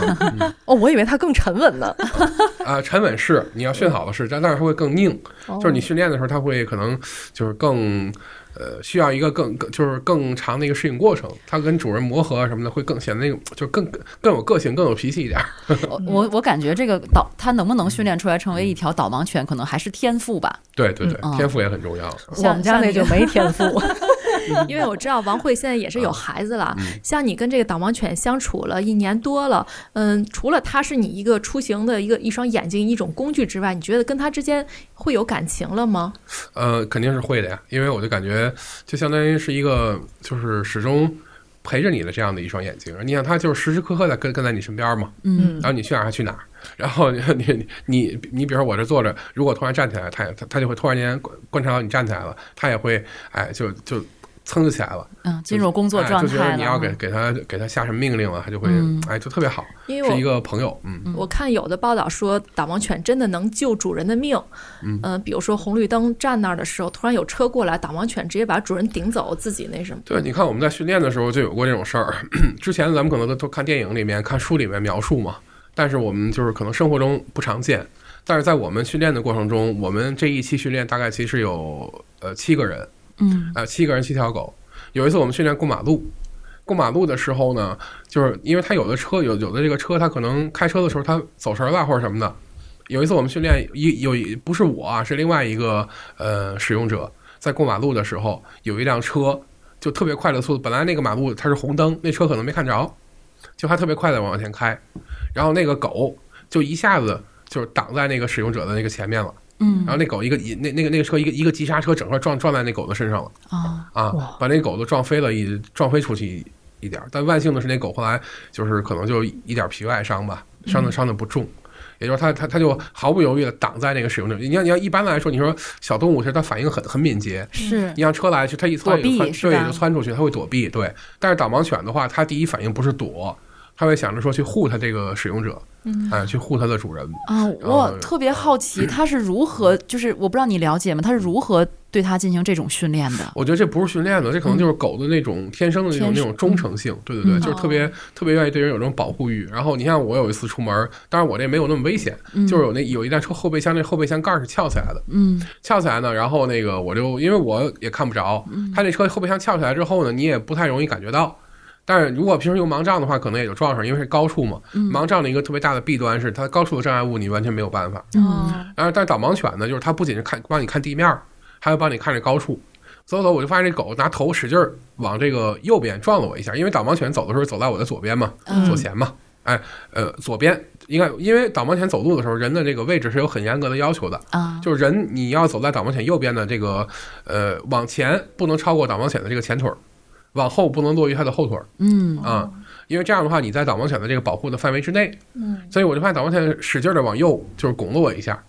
哦，我以为它更沉稳呢。啊、沉稳是你要训好了是，但但是它会更拧，哦就是你训练的时候，它会可能就是更。呃，需要一个更更就是更长的一个适应过程，它跟主人磨合啊什么的，会更显得那个就更更有个性、更有脾气一点。我我我感觉这个导它能不能训练出来成为一条导盲犬，可能还是天赋吧。对对对，嗯天赋也很重要。我们家那就没天赋。因为我知道王慧现在也是有孩子了，嗯像你跟这个导盲犬相处了一年多了，嗯，除了它是你一个出行的一个一双眼睛一种工具之外，你觉得跟它之间会有感情了吗？呃，肯定是会的呀，因为我就感觉就相当于是一个就是始终陪着你的这样的一双眼睛。你想，它就是时时刻刻在跟跟在你身边嘛，嗯然后你去哪儿它去哪儿，然后你你你你比如说我这坐着，如果突然站起来，它也它它就会突然间观观察到你站起来了，它也会哎就就噌就起来了，嗯，进入工作哎状态了。就觉得你要给给它给它下什么命令了，它就会、嗯哎就特别好，因为我是一个朋友，嗯。我看有的报道说，导盲犬真的能救主人的命。嗯呃比如说红绿灯站那儿的时候，突然有车过来，导盲犬直接把主人顶走，自己那什么。对，你看我们在训练的时候就有过这种事儿。之前咱们可能都都看电影里面、看书里面描述嘛，但是我们就是可能生活中不常见。但是在我们训练的过程中，我们这一期训练大概其实有呃七个人，嗯呃七个人七条狗。有一次我们训练过马路，过马路的时候呢，就是因为他有的车有有的这个车，他可能开车的时候他走神儿了或者什么的。有一次我们训练一有不是我啊，是另外一个呃使用者在过马路的时候，有一辆车就特别快的速度，本来那个马路它是红灯，那车可能没看着，就还特别快的往前开，然后那个狗就一下子就是挡在那个使用者的那个前面了，嗯然后那狗一个一那那个那个车一个一个急刹车，整个撞撞在那狗的身上了。啊啊，把那狗都撞飞了一撞飞出去一一点儿，但万幸的是那狗后来就是可能就一点皮外伤吧，伤的伤的不重。也就是它它它就毫不犹豫的挡在那个使用者。你要你要一般来说，你说小动物其实它反应很很敏捷，是你像车来，就它一窜，对，就窜出去，它会躲避。对，但是导盲犬的话，它第一反应不是躲，它会想着说去护它这个使用者，嗯哎，去护它的主人。啊，我特别好奇，它是如何，就是我不知道你了解吗？它是如何对它进行这种训练的？我觉得这不是训练的，这可能就是狗的那种天生的那种那种忠诚性。对对对，嗯就是特别特别愿意对人有这种保护欲。然后你像我有一次出门，当然我这没有那么危险，嗯就是有那有一辆车后备箱，那后备箱盖是翘起来的，嗯翘起来呢，然后那个我就因为我也看不着，它那车后备箱翘起来之后呢，你也不太容易感觉到。但是如果平时用盲杖的话，可能也就撞上，因为是高处嘛。嗯。盲杖的一个特别大的弊端是，它高处的障碍物你完全没有办法。嗯。然后，但是导盲犬呢，就是它不仅是看帮你看地面儿，还要帮你看这高处。走走，我就发现这狗拿头使劲儿往这个右边撞了我一下，因为导盲犬走的时候走在我的左边嘛，嗯。左前嘛，哎，呃，左边应该因为导盲犬走路的时候，人的这个位置是有很严格的要求的，啊，就是人你要走在导盲犬右边的这个呃往前不能超过导盲犬的这个前腿儿，往后不能落于它的后腿儿嗯啊。因为这样的话，你在导盲犬的这个保护的范围之内，嗯，所以我就怕导盲犬使劲的往右，就是拱了我一下。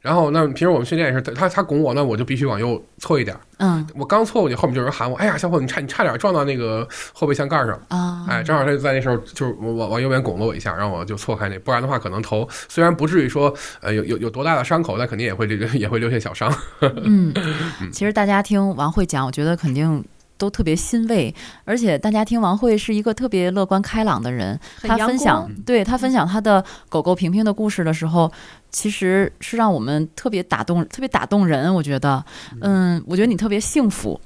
然后那平时我们训练也是，它它拱我，那我就必须往右错一点儿。嗯我刚错过去，后面就有人喊我：“哎呀，小伙子，你差你差点撞到那个后备箱盖上。”啊，哎，正好他就在那时候就是往往往右边拱了我一下，让我就错开那，不然的话可能头虽然不至于说呃有有有多大的伤口，但肯定也会留也会留下小伤。嗯，其实大家听王慧讲，我觉得肯定。都特别欣慰，而且大家听王慧是一个特别乐观开朗的人。他分享，对他分享他的狗狗平平的故事的时候，其实是让我们特别打动，特别打动人。我觉得，嗯，我觉得你特别幸福。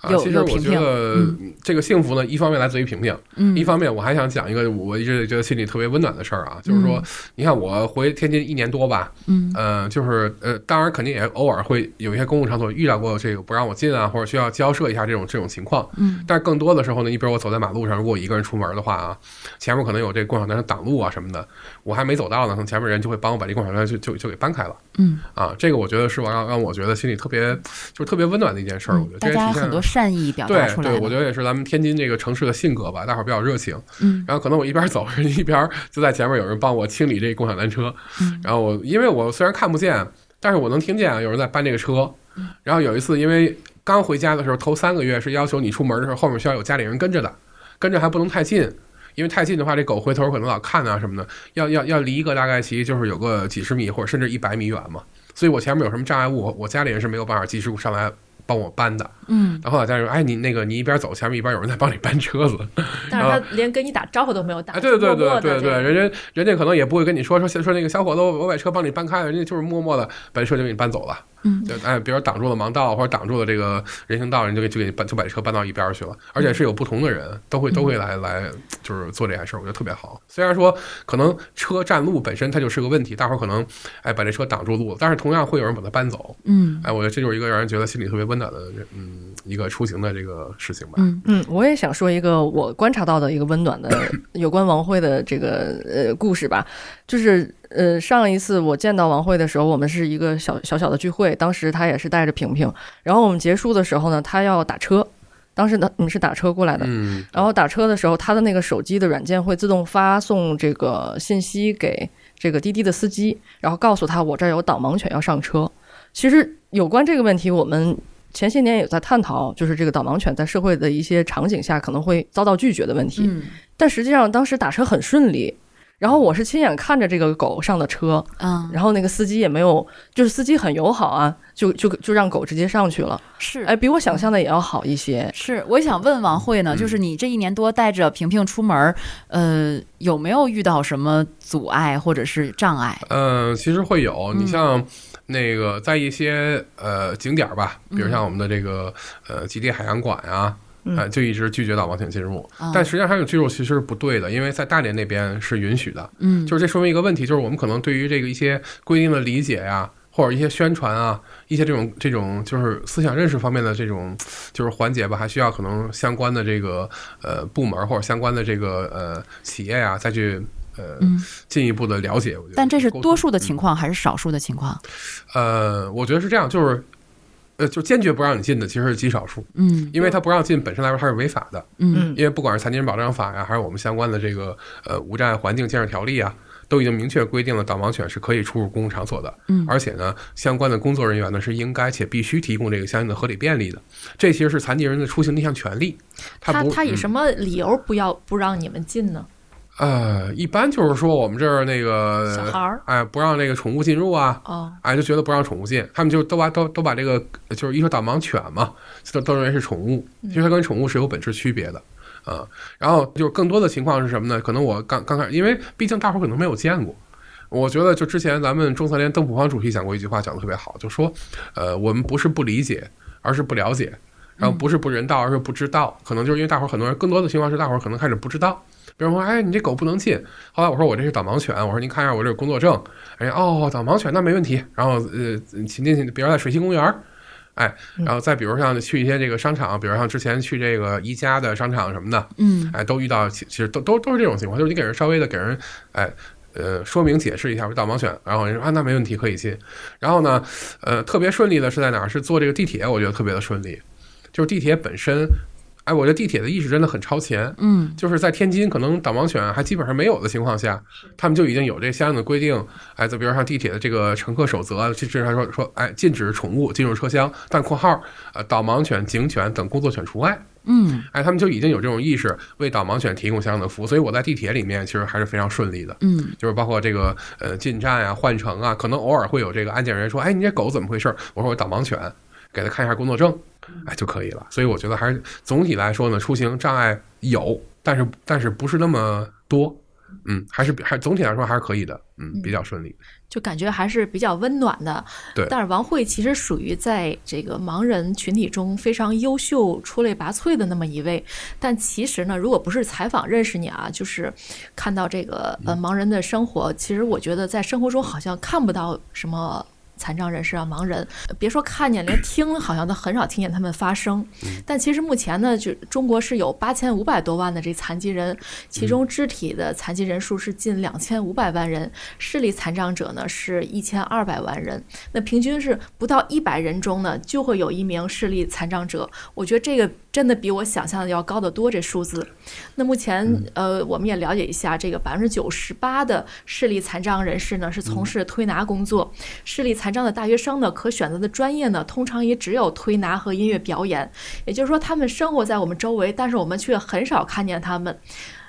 啊，其实我觉得嗯这个幸福呢，一方面来自于平平，嗯，一方面我还想讲一个我一直觉得心里特别温暖的事儿啊，就是说，你看我回天津一年多吧，嗯呃，就是呃，当然肯定也偶尔会有一些公共场所遇到过这个不让我进啊，或者需要交涉一下这种这种情况。嗯但是更多的时候呢，你比如我走在马路上，如果我一个人出门的话啊，前面可能有这共享单车挡路啊什么的，我还没走到呢，可能前面人就会帮我把这共享单车就就就给搬开了嗯，啊。这个我觉得是我让让我觉得心里特别就是特别温暖的一件事儿。我觉得大这也体现家很多善意表达对对，出来的。我觉得也是咱们天津这个城市的性格吧，大伙儿比较热情。嗯然后可能我一边走，一边就在前面有人帮我清理这个共享单车。嗯然后我因为我虽然看不见，但是我能听见啊有人在搬这个车。嗯然后有一次，因为刚回家的时候，头三个月是要求你出门的时候后面需要有家里人跟着的，跟着还不能太近。因为太近的话，这狗回头可能老看啊什么的，要要要离一个大概其就是有个几十米或者甚至一百米远嘛。所以我前面有什么障碍物，我家里人是没有办法及时上来帮我搬的。嗯然后老家人说：“哎，你那个你一边走，前面一边有人在帮你搬车子。”但是他连跟你打招呼都没有打，啊，对对对对对，人家人家可能也不会跟你说说说那个小伙子，我我把车帮你搬开了，人家就是默默的把车就给你搬走了。嗯对，哎，比如挡住了盲道或者挡住了这个人行道，人就给就给你搬就把车搬到一边去了。而且是有不同的人都会都会来来就是做这件事儿，我觉得特别好。虽然说可能车占路本身它就是个问题，大伙儿可能哎把这车挡住路了，但是同样会有人把它搬走。嗯哎，我觉得这就是一个让人觉得心里特别温暖的嗯一个出行的这个事情吧。嗯嗯，我也想说一个我观察到的一个温暖的 有关王慧的这个呃故事吧，就是呃上一次我见到王慧的时候，我们是一个小小小的聚会，当时她也是带着平平，然后我们结束的时候呢，她要打车，当时呢你们是打车过来的，嗯，然后打车的时候，她的那个手机的软件会自动发送这个信息给这个滴滴的司机，然后告诉他我这儿有导盲犬要上车。其实有关这个问题，我们前些年也在探讨，就是这个导盲犬在社会的一些场景下可能会遭到拒绝的问题。嗯但实际上当时打车很顺利，然后我是亲眼看着这个狗上的车，嗯，然后那个司机也没有，就是司机很友好啊，就就就让狗直接上去了，是哎，比我想象的也要好一些。是，我也想问王慧呢，就是你这一年多带着平平出门儿，呃，有没有遇到什么阻碍或者是障碍？嗯，其实会有。嗯你像那个在一些呃景点儿吧，比如嗯像我们的这个呃极地海洋馆啊。呃，就一直拒绝导盲犬进入，啊但实际上它有进入其实是不对的，因为在大连那边是允许的。嗯，就是这说明一个问题，就是我们可能对于这个一些规定的理解呀，或者一些宣传啊，一些这种这种就是思想认识方面的这种就是环节吧，还需要可能相关的这个呃部门或者相关的这个呃企业呀再去呃嗯进一步的了解。我觉得，但这是多数的情况还是少数的情况？呃，我觉得是这样，就是呃，就坚决不让你进的其实是极少数，嗯因为他不让进本身来说它是违法的，嗯因为不管是残疾人保障法呀，还是我们相关的这个呃无障碍环境建设条例啊，都已经明确规定了导盲犬是可以出入公共场所的，嗯而且呢，相关的工作人员呢是应该且必须提供这个相应的合理便利的，这其实是残疾人的出行的一项权利。不他他以嗯什么理由不要不让你们进呢？呃，一般就是说我们这儿那个小孩儿哎，不让那个宠物进入啊，哦，哎，就觉得不让宠物进，他们就都把都都把这个就是一说导盲犬嘛，都都认为是宠物，其实它跟宠物是有本质区别的。啊、然后就是更多的情况是什么呢？可能我刚刚开始，因为毕竟大伙儿可能没有见过。我觉得就之前咱们中残联邓普方主席讲过一句话，讲的特别好，就说，呃，我们不是不理解，而是不了解，然后不是不人道，而是不知道。可能就是因为大伙儿很多人，更多的情况是大伙儿可能开始不知道。比如说，哎，你这狗不能进。后来我说我这是导盲犬，我说您看一下我这个工作证。哎，哦，导盲犬那没问题。然后呃，请进去，比如在水西公园儿，哎，然后再比如像去一些这个商场，比如像之前去这个宜家的商场什么的，嗯哎，都遇到其其实都都都是这种情况，就是你给人稍微的给人哎呃说明解释一下说导盲犬，然后人说啊那没问题可以进，然后呢，呃特别顺利的是在哪儿？是坐这个地铁，我觉得特别的顺利，就是地铁本身。哎，我觉得地铁的意识真的很超前。嗯，就是在天津，可能导盲犬还基本上没有的情况下，他们就已经有这相应的规定。哎，就比如像地铁的这个乘客守则，至少说说，哎，禁止宠物进入车厢，但（括号）呃，导盲犬、警犬等工作犬除外。嗯，哎，他们就已经有这种意识，为导盲犬提供相应的服务。所以我在地铁里面其实还是非常顺利的。嗯，就是包括这个呃进站啊、换乘啊，可能偶尔会有这个安检人员说：“哎，你这狗怎么回事？”我说：“我导盲犬，给他看一下工作证。”哎，就可以了。所以我觉得还是总体来说呢，出行障碍有，但是但是不是那么多。嗯，还是还总体来说还是可以的。嗯，比较顺利，就感觉还是比较温暖的。对，但是王慧其实属于在这个盲人群体中非常优秀、出类拔萃的那么一位。但其实呢，如果不是采访认识你啊，就是看到这个呃盲人的生活，其实我觉得在生活中好像看不到什么。残障人士啊，盲人，别说看见，连听好像都很少听见他们发声。但其实目前呢，就中国是有八千五百多万的这残疾人，其中肢体的残疾人数是近两千五百万人，视力残障者呢是一千二百万人。那平均是不到一百人中呢，就会有一名视力残障者。我觉得这个真的比我想象的要高得多，这数字。那目前呃，我们也了解一下，这个百分之九十八的视力残障人士呢是从事推拿工作，视力残。障的大学生呢，可选择的专业呢，通常也只有推拿和音乐表演。也就是说，他们生活在我们周围，但是我们却很少看见他们。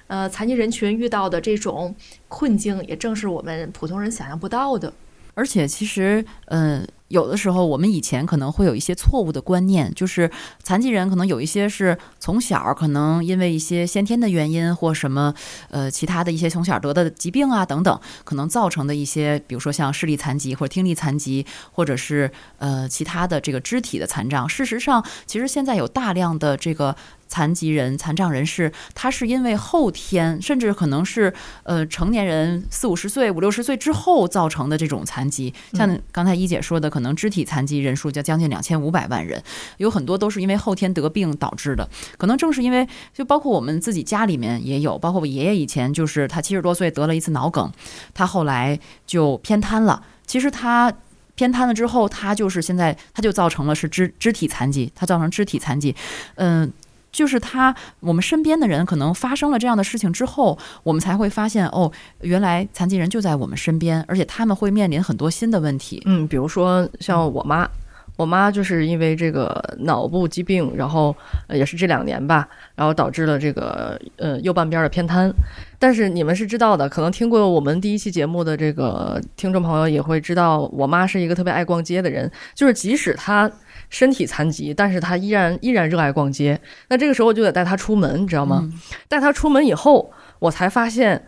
呃，残疾人群遇到的这种困境，也正是我们普通人想象不到的。而且，其实，嗯。有的时候，我们以前可能会有一些错误的观念，就是残疾人可能有一些是从小可能因为一些先天的原因或什么呃其他的一些从小得的疾病啊等等，可能造成的一些，比如说像视力残疾或者听力残疾，或者是呃其他的这个肢体的残障。事实上，其实现在有大量的这个。残疾人、残障人士，他是因为后天，甚至可能是呃成年人四五十岁、五六十岁之后造成的这种残疾。像刚才一姐说的，可能肢体残疾人数就将近两千五百万人，有很多都是因为后天得病导致的。可能正是因为，就包括我们自己家里面也有，包括我爷爷以前就是他七十多岁得了一次脑梗，他后来就偏瘫了。其实他偏瘫了之后，他就是现在他就造成了是肢肢体残疾，他造成肢体残疾，嗯。就是他，我们身边的人可能发生了这样的事情之后，我们才会发现哦，原来残疾人就在我们身边，而且他们会面临很多新的问题。嗯，比如说像我妈，我妈就是因为这个脑部疾病，然后也是这两年吧，然后导致了这个呃右半边的偏瘫。但是你们是知道的，可能听过我们第一期节目的这个听众朋友也会知道，我妈是一个特别爱逛街的人，就是即使她。身体残疾，但是他依然依然热爱逛街。那这个时候就得带他出门，你知道吗？带他出门以后，我才发现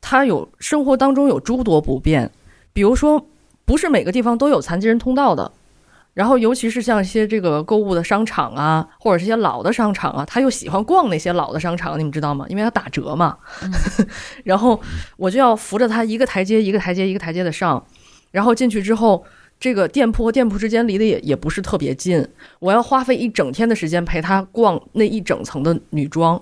他有生活当中有诸多不便，比如说不是每个地方都有残疾人通道的。然后尤其是像一些这个购物的商场啊，或者这些老的商场啊，他又喜欢逛那些老的商场，你们知道吗？因为他打折嘛。然后我就要扶着他一个台阶一个台阶一个台阶的上，然后进去之后。这个店铺和店铺之间离得也也不是特别近，我要花费一整天的时间陪他逛那一整层的女装。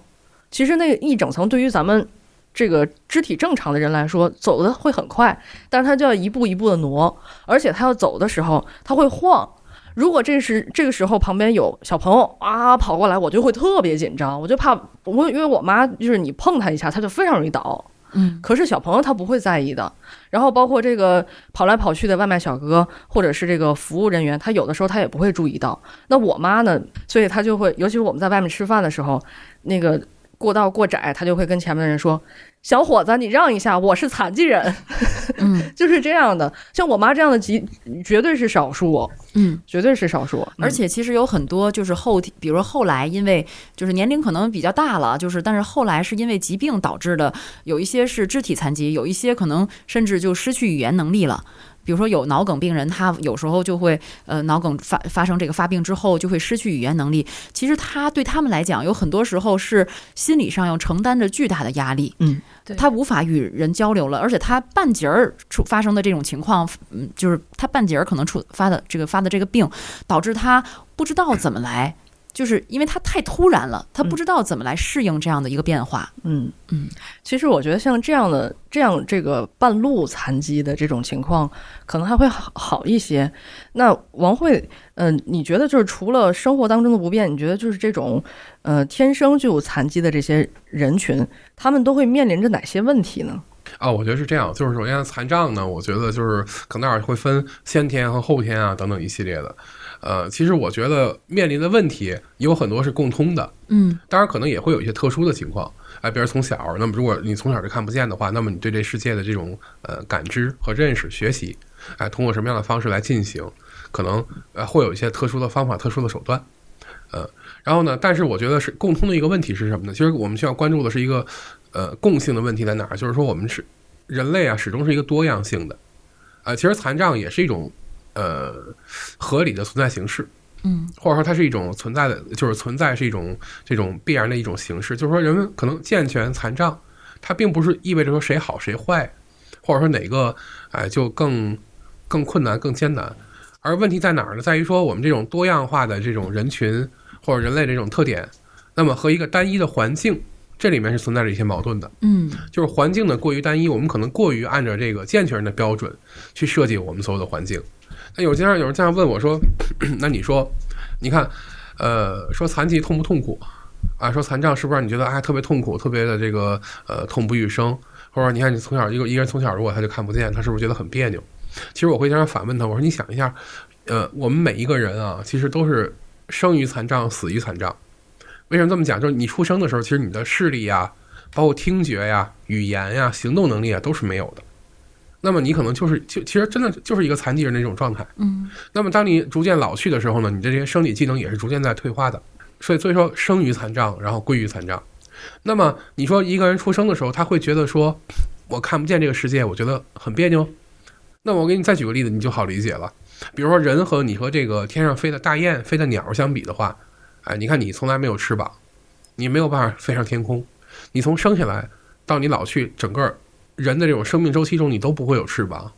其实那一整层对于咱们这个肢体正常的人来说，走的会很快，但是他就要一步一步的挪，而且他要走的时候他会晃。如果这是这个时候旁边有小朋友啊跑过来，我就会特别紧张，我就怕我因为我妈就是你碰他一下，他就非常容易倒。嗯，可是小朋友他不会在意的。然后包括这个跑来跑去的外卖小哥，或者是这个服务人员，他有的时候他也不会注意到。那我妈呢？所以她就会，尤其是我们在外面吃饭的时候，那个过道过窄，她就会跟前面的人说。小伙子，你让一下，我是残疾人，嗯，就是这样的。像我妈这样的极，绝对是少数，嗯，绝对是少数。而且其实有很多就是后，比如说后来因为就是年龄可能比较大了，就是但是后来是因为疾病导致的，有一些是肢体残疾，有一些可能甚至就失去语言能力了。比如说有脑梗病人，他有时候就会呃脑梗发发生这个发病之后就会失去语言能力。其实他对他们来讲，有很多时候是心理上要承担着巨大的压力。嗯，他无法与人交流了，而且他半截儿出发生的这种情况，嗯，就是他半截儿可能出发的这个发的这个病，导致他不知道怎么来。就是因为他太突然了，他不知道怎么来适应这样的一个变化。嗯嗯，其实我觉得像这样的这样这个半路残疾的这种情况，可能还会好好一些。那王慧，嗯、你觉得就是除了生活当中的不便，你觉得就是这种呃天生就有残疾的这些人群，他们都会面临着哪些问题呢？啊，我觉得是这样，就是首先残障呢，我觉得就是可能会分先天和后天啊等等一系列的。呃，其实我觉得面临的问题有很多是共通的，嗯当然可能也会有一些特殊的情况。哎，比如从小，那么如果你从小就看不见的话，那么你对这世界的这种呃感知和认识、学习，哎，通过什么样的方式来进行，可能呃会有一些特殊的方法、特殊的手段，呃，然后呢，但是我觉得是共通的一个问题是什么呢？其实我们需要关注的是一个呃共性的问题在哪儿？就是说我们是人类啊，始终是一个多样性的，呃，其实残障也是一种呃合理的存在形式。嗯或者说它是一种存在的，就是存在是一种这种必然的一种形式。就是说，人们可能健全、残障，它并不是意味着说谁好谁坏，或者说哪个哎就更更困难、更艰难。而问题在哪儿呢？在于说我们这种多样化的这种人群或者人类的这种特点，那么和一个单一的环境，这里面是存在着一些矛盾的。嗯就是环境的过于单一，我们可能过于按照这个健全人的标准去设计我们所有的环境。有经常有人这样问我说：“ 那你说，你看，呃，说残疾痛不痛苦啊？说残障是不是让你觉得哎特别痛苦，特别的这个呃痛不欲生？或者你看你从小一个一个人从小如果他就看不见，他是不是觉得很别扭？其实我会经常反问他，我说你想一下，呃，我们每一个人啊，其实都是生于残障，死于残障。为什么这么讲？就是你出生的时候，其实你的视力呀、包括听觉呀、语言呀、行动能力啊，都是没有的。那么你可能就是就其实真的就是一个残疾人的一种状态。嗯那么当你逐渐老去的时候呢，你的这些生理技能也是逐渐在退化的。所以所以说生于残障，然后归于残障。那么你说一个人出生的时候，他会觉得说我看不见这个世界，我觉得很别扭。那我给你再举个例子，你就好理解了。比如说人和你和这个天上飞的大雁、飞的鸟相比的话，哎，你看你从来没有翅膀，你没有办法飞上天空。你从生下来到你老去，整个人的这种生命周期中，你都不会有翅膀，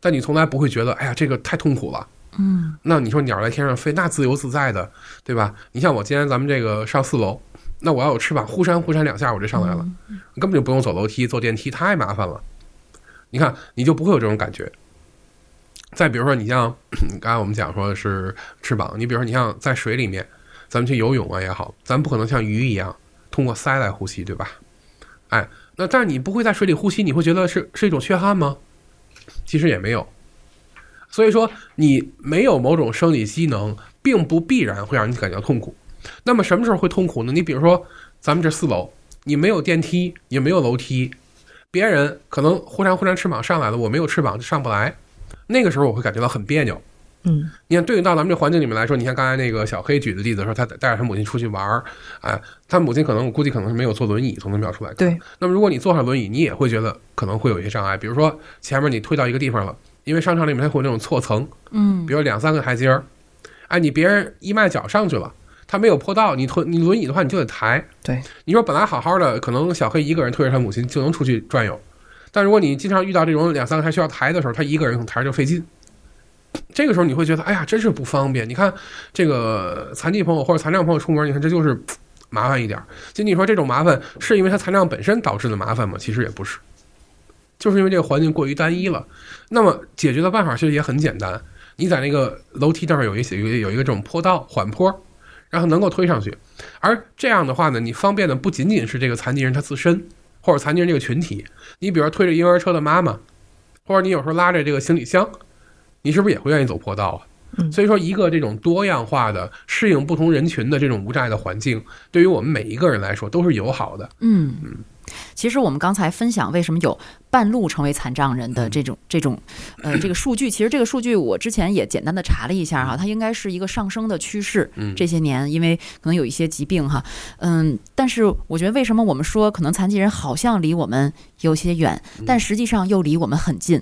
但你从来不会觉得，哎呀，这个太痛苦了。嗯那你说鸟在天上飞，那自由自在的，对吧？你像我今天咱们这个上四楼，那我要有翅膀，忽扇忽扇两下我就上来了，根本就不用走楼梯、坐电梯，太麻烦了。你看，你就不会有这种感觉。再比如说，你像 刚才我们讲说的是翅膀，你比如说你像在水里面，咱们去游泳啊也好，咱不可能像鱼一样通过鳃来呼吸，对吧？哎，那但是你不会在水里呼吸，你会觉得是是一种缺憾吗？其实也没有。所以说，你没有某种生理机能，并不必然会让你感觉到痛苦。那么什么时候会痛苦呢？你比如说，咱们这四楼，你没有电梯，也没有楼梯，别人可能忽然忽然翅膀上来了，我没有翅膀就上不来，那个时候我会感觉到很别扭。嗯你看，对应到咱们这环境里面来说，你像刚才那个小黑举的例子说，他带着他母亲出去玩儿，哎，他母亲可能我估计可能是没有坐轮椅，从他描述来看。对。那么如果你坐上轮椅，你也会觉得可能会有一些障碍，比如说前面你推到一个地方了，因为商场里面它会有那种错层，嗯比如两三个台阶儿，哎，你别人一迈脚上去了，他没有坡道，你推你轮椅的话，你就得抬。对，你说本来好好的，可能小黑一个人推着他母亲就能出去转悠，但如果你经常遇到这种两三个还需要抬的时候，他一个人可能抬着就费劲。这个时候你会觉得，哎呀，真是不方便。你看这个残疾朋友或者残障朋友出门，你看这就是 麻烦一点儿。就你说这种麻烦是因为他残障本身导致的麻烦吗？其实也不是，就是因为这个环境过于单一了。那么解决的办法其实也很简单，你在那个楼梯那儿有一有有一个这种坡道缓坡，然后能够推上去。而这样的话呢，你方便的不仅仅是这个残疾人他自身，或者残疾人这个群体。你比如说推着婴儿车的妈妈，或者你有时候拉着这个行李箱，你是不是也会愿意走坡道啊？嗯所以说，一个这种多样化的、适应不同人群的这种无障碍的环境，对于我们每一个人来说都是友好的。嗯。其实我们刚才分享为什么有半路成为残障人的这种这种呃这个数据，其实这个数据我之前也简单的查了一下哈，它应该是一个上升的趋势。嗯这些年因为可能有一些疾病哈，嗯，但是我觉得为什么我们说可能残疾人好像离我们有些远，但实际上又离我们很近。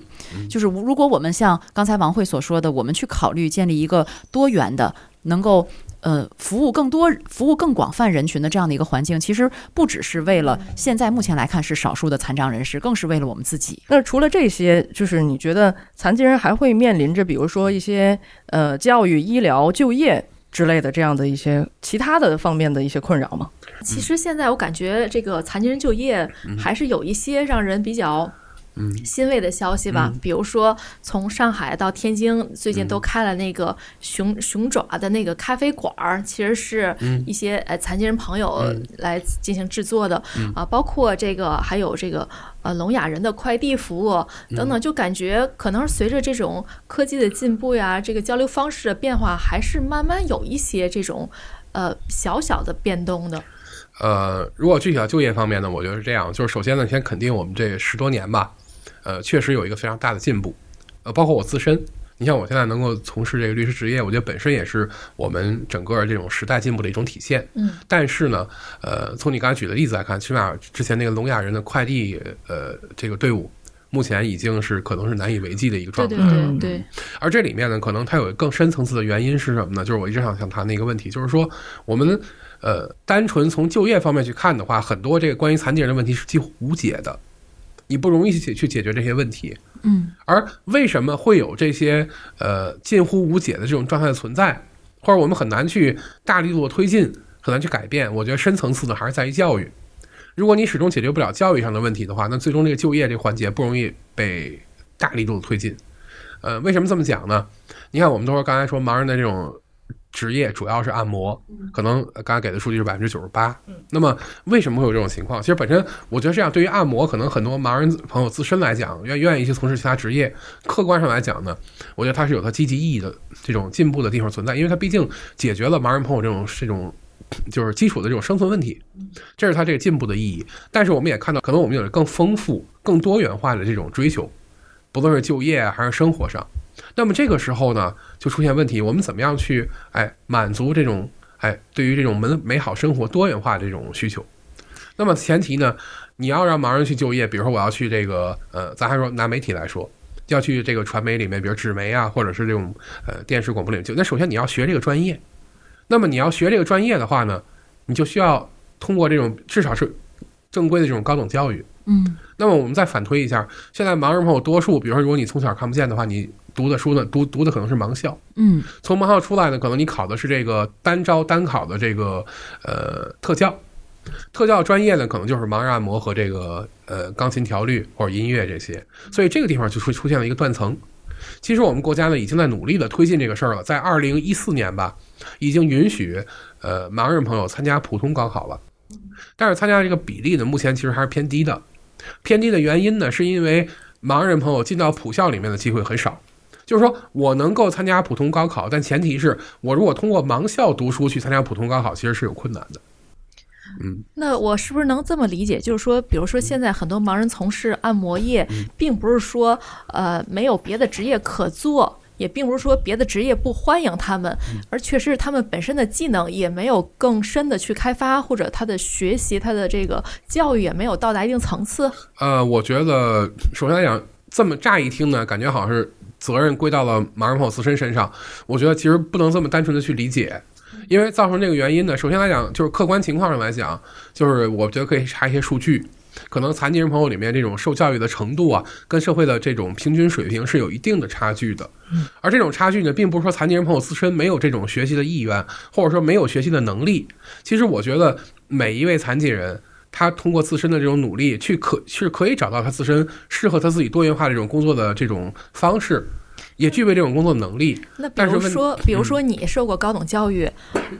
就是如果我们像刚才王慧所说的，我们去考虑建立一个多元的能够。呃，服务更多、服务更广泛人群的这样的一个环境，其实不只是为了现在目前来看是少数的残障人士，更是为了我们自己。那除了这些，就是你觉得残疾人还会面临着，比如说一些呃教育、医疗、就业之类的这样的一些其他的方面的一些困扰吗？其实现在我感觉这个残疾人就业还是有一些让人比较。嗯。欣慰的消息吧，比如说从上海到天津，最近都开了那个熊熊爪的那个咖啡馆儿，其实是一些呃残疾人朋友来进行制作的啊，包括这个还有这个呃聋哑人的快递服务等等，就感觉可能随着这种科技的进步呀，这个交流方式的变化，还是慢慢有一些这种呃小小的变动的。呃，如果具体到就业方面呢，我觉得是这样，就是首先呢，先肯定我们这十多年吧。呃，确实有一个非常大的进步，呃，包括我自身，你像我现在能够从事这个律师职业，我觉得本身也是我们整个这种时代进步的一种体现。嗯，但是呢，呃，从你刚才举的例子来看，起码之前那个聋哑人的快递，呃，这个队伍，目前已经是可能是难以为继的一个状态。对对对对。而这里面呢，可能它有更深层次的原因是什么呢？就是我一直想想谈的一个问题，就是说我们呃，单纯从就业方面去看的话，很多这个关于残疾人的问题是几乎无解的。你不容易去去解决这些问题，嗯，而为什么会有这些呃近乎无解的这种状态的存在，或者我们很难去大力度的推进，很难去改变？我觉得深层次的还是在于教育。如果你始终解决不了教育上的问题的话，那最终这个就业这个环节不容易被大力度的推进。呃，为什么这么讲呢？你看，我们都说刚才说盲人的这种。职业主要是按摩，可能刚才给的数据是百分之九十八。那么为什么会有这种情况？其实本身我觉得这样，对于按摩，可能很多盲人朋友自身来讲，愿愿意去从事其他职业。客观上来讲呢，我觉得它是有它积极意义的这种进步的地方存在，因为它毕竟解决了盲人朋友这种这种就是基础的这种生存问题，这是它这个进步的意义。但是我们也看到，可能我们有着更丰富、更多元化的这种追求，不论是就业还是生活上。那么这个时候呢，就出现问题。我们怎么样去哎满足这种哎对于这种美美好生活多元化这种需求？那么前提呢，你要让盲人去就业，比如说我要去这个呃，咱还说拿媒体来说，要去这个传媒里面，比如纸媒啊，或者是这种呃电视广播领域，那首先你要学这个专业。那么你要学这个专业的话呢，你就需要通过这种至少是正规的这种高等教育。嗯。那么我们再反推一下，现在盲人朋友多数，比如说如果你从小看不见的话，你读的书呢，读读的可能是盲校。嗯，从盲校出来呢，可能你考的是这个单招单考的这个呃特教，特教专业呢，可能就是盲人按摩和这个呃钢琴调律或者音乐这些。所以这个地方就会出现了一个断层。其实我们国家呢，已经在努力的推进这个事儿了，在二零一四年吧，已经允许呃盲人朋友参加普通高考了。但是参加这个比例呢，目前其实还是偏低的。偏低的原因呢，是因为盲人朋友进到普校里面的机会很少。就是说我能够参加普通高考，但前提是我如果通过盲校读书去参加普通高考，其实是有困难的。嗯，那我是不是能这么理解？就是说，比如说现在很多盲人从事按摩业，并不是说呃没有别的职业可做。也并不是说别的职业不欢迎他们，而确实他们本身的技能也没有更深的去开发，或者他的学习、他的这个教育也没有到达一定层次。呃，我觉得首先来讲，这么乍一听呢，感觉好像是责任归到了盲人朋友自身身上。我觉得其实不能这么单纯的去理解，因为造成这个原因呢，首先来讲就是客观情况上来讲，就是我觉得可以查一些数据。可能残疾人朋友里面这种受教育的程度啊，跟社会的这种平均水平是有一定的差距的。而这种差距呢，并不是说残疾人朋友自身没有这种学习的意愿，或者说没有学习的能力。其实我觉得每一位残疾人，他通过自身的这种努力，去可是可以找到他自身适合他自己多元化这种工作的这种方式。也具备这种工作能力。那比如说，比如说你受过高等教育，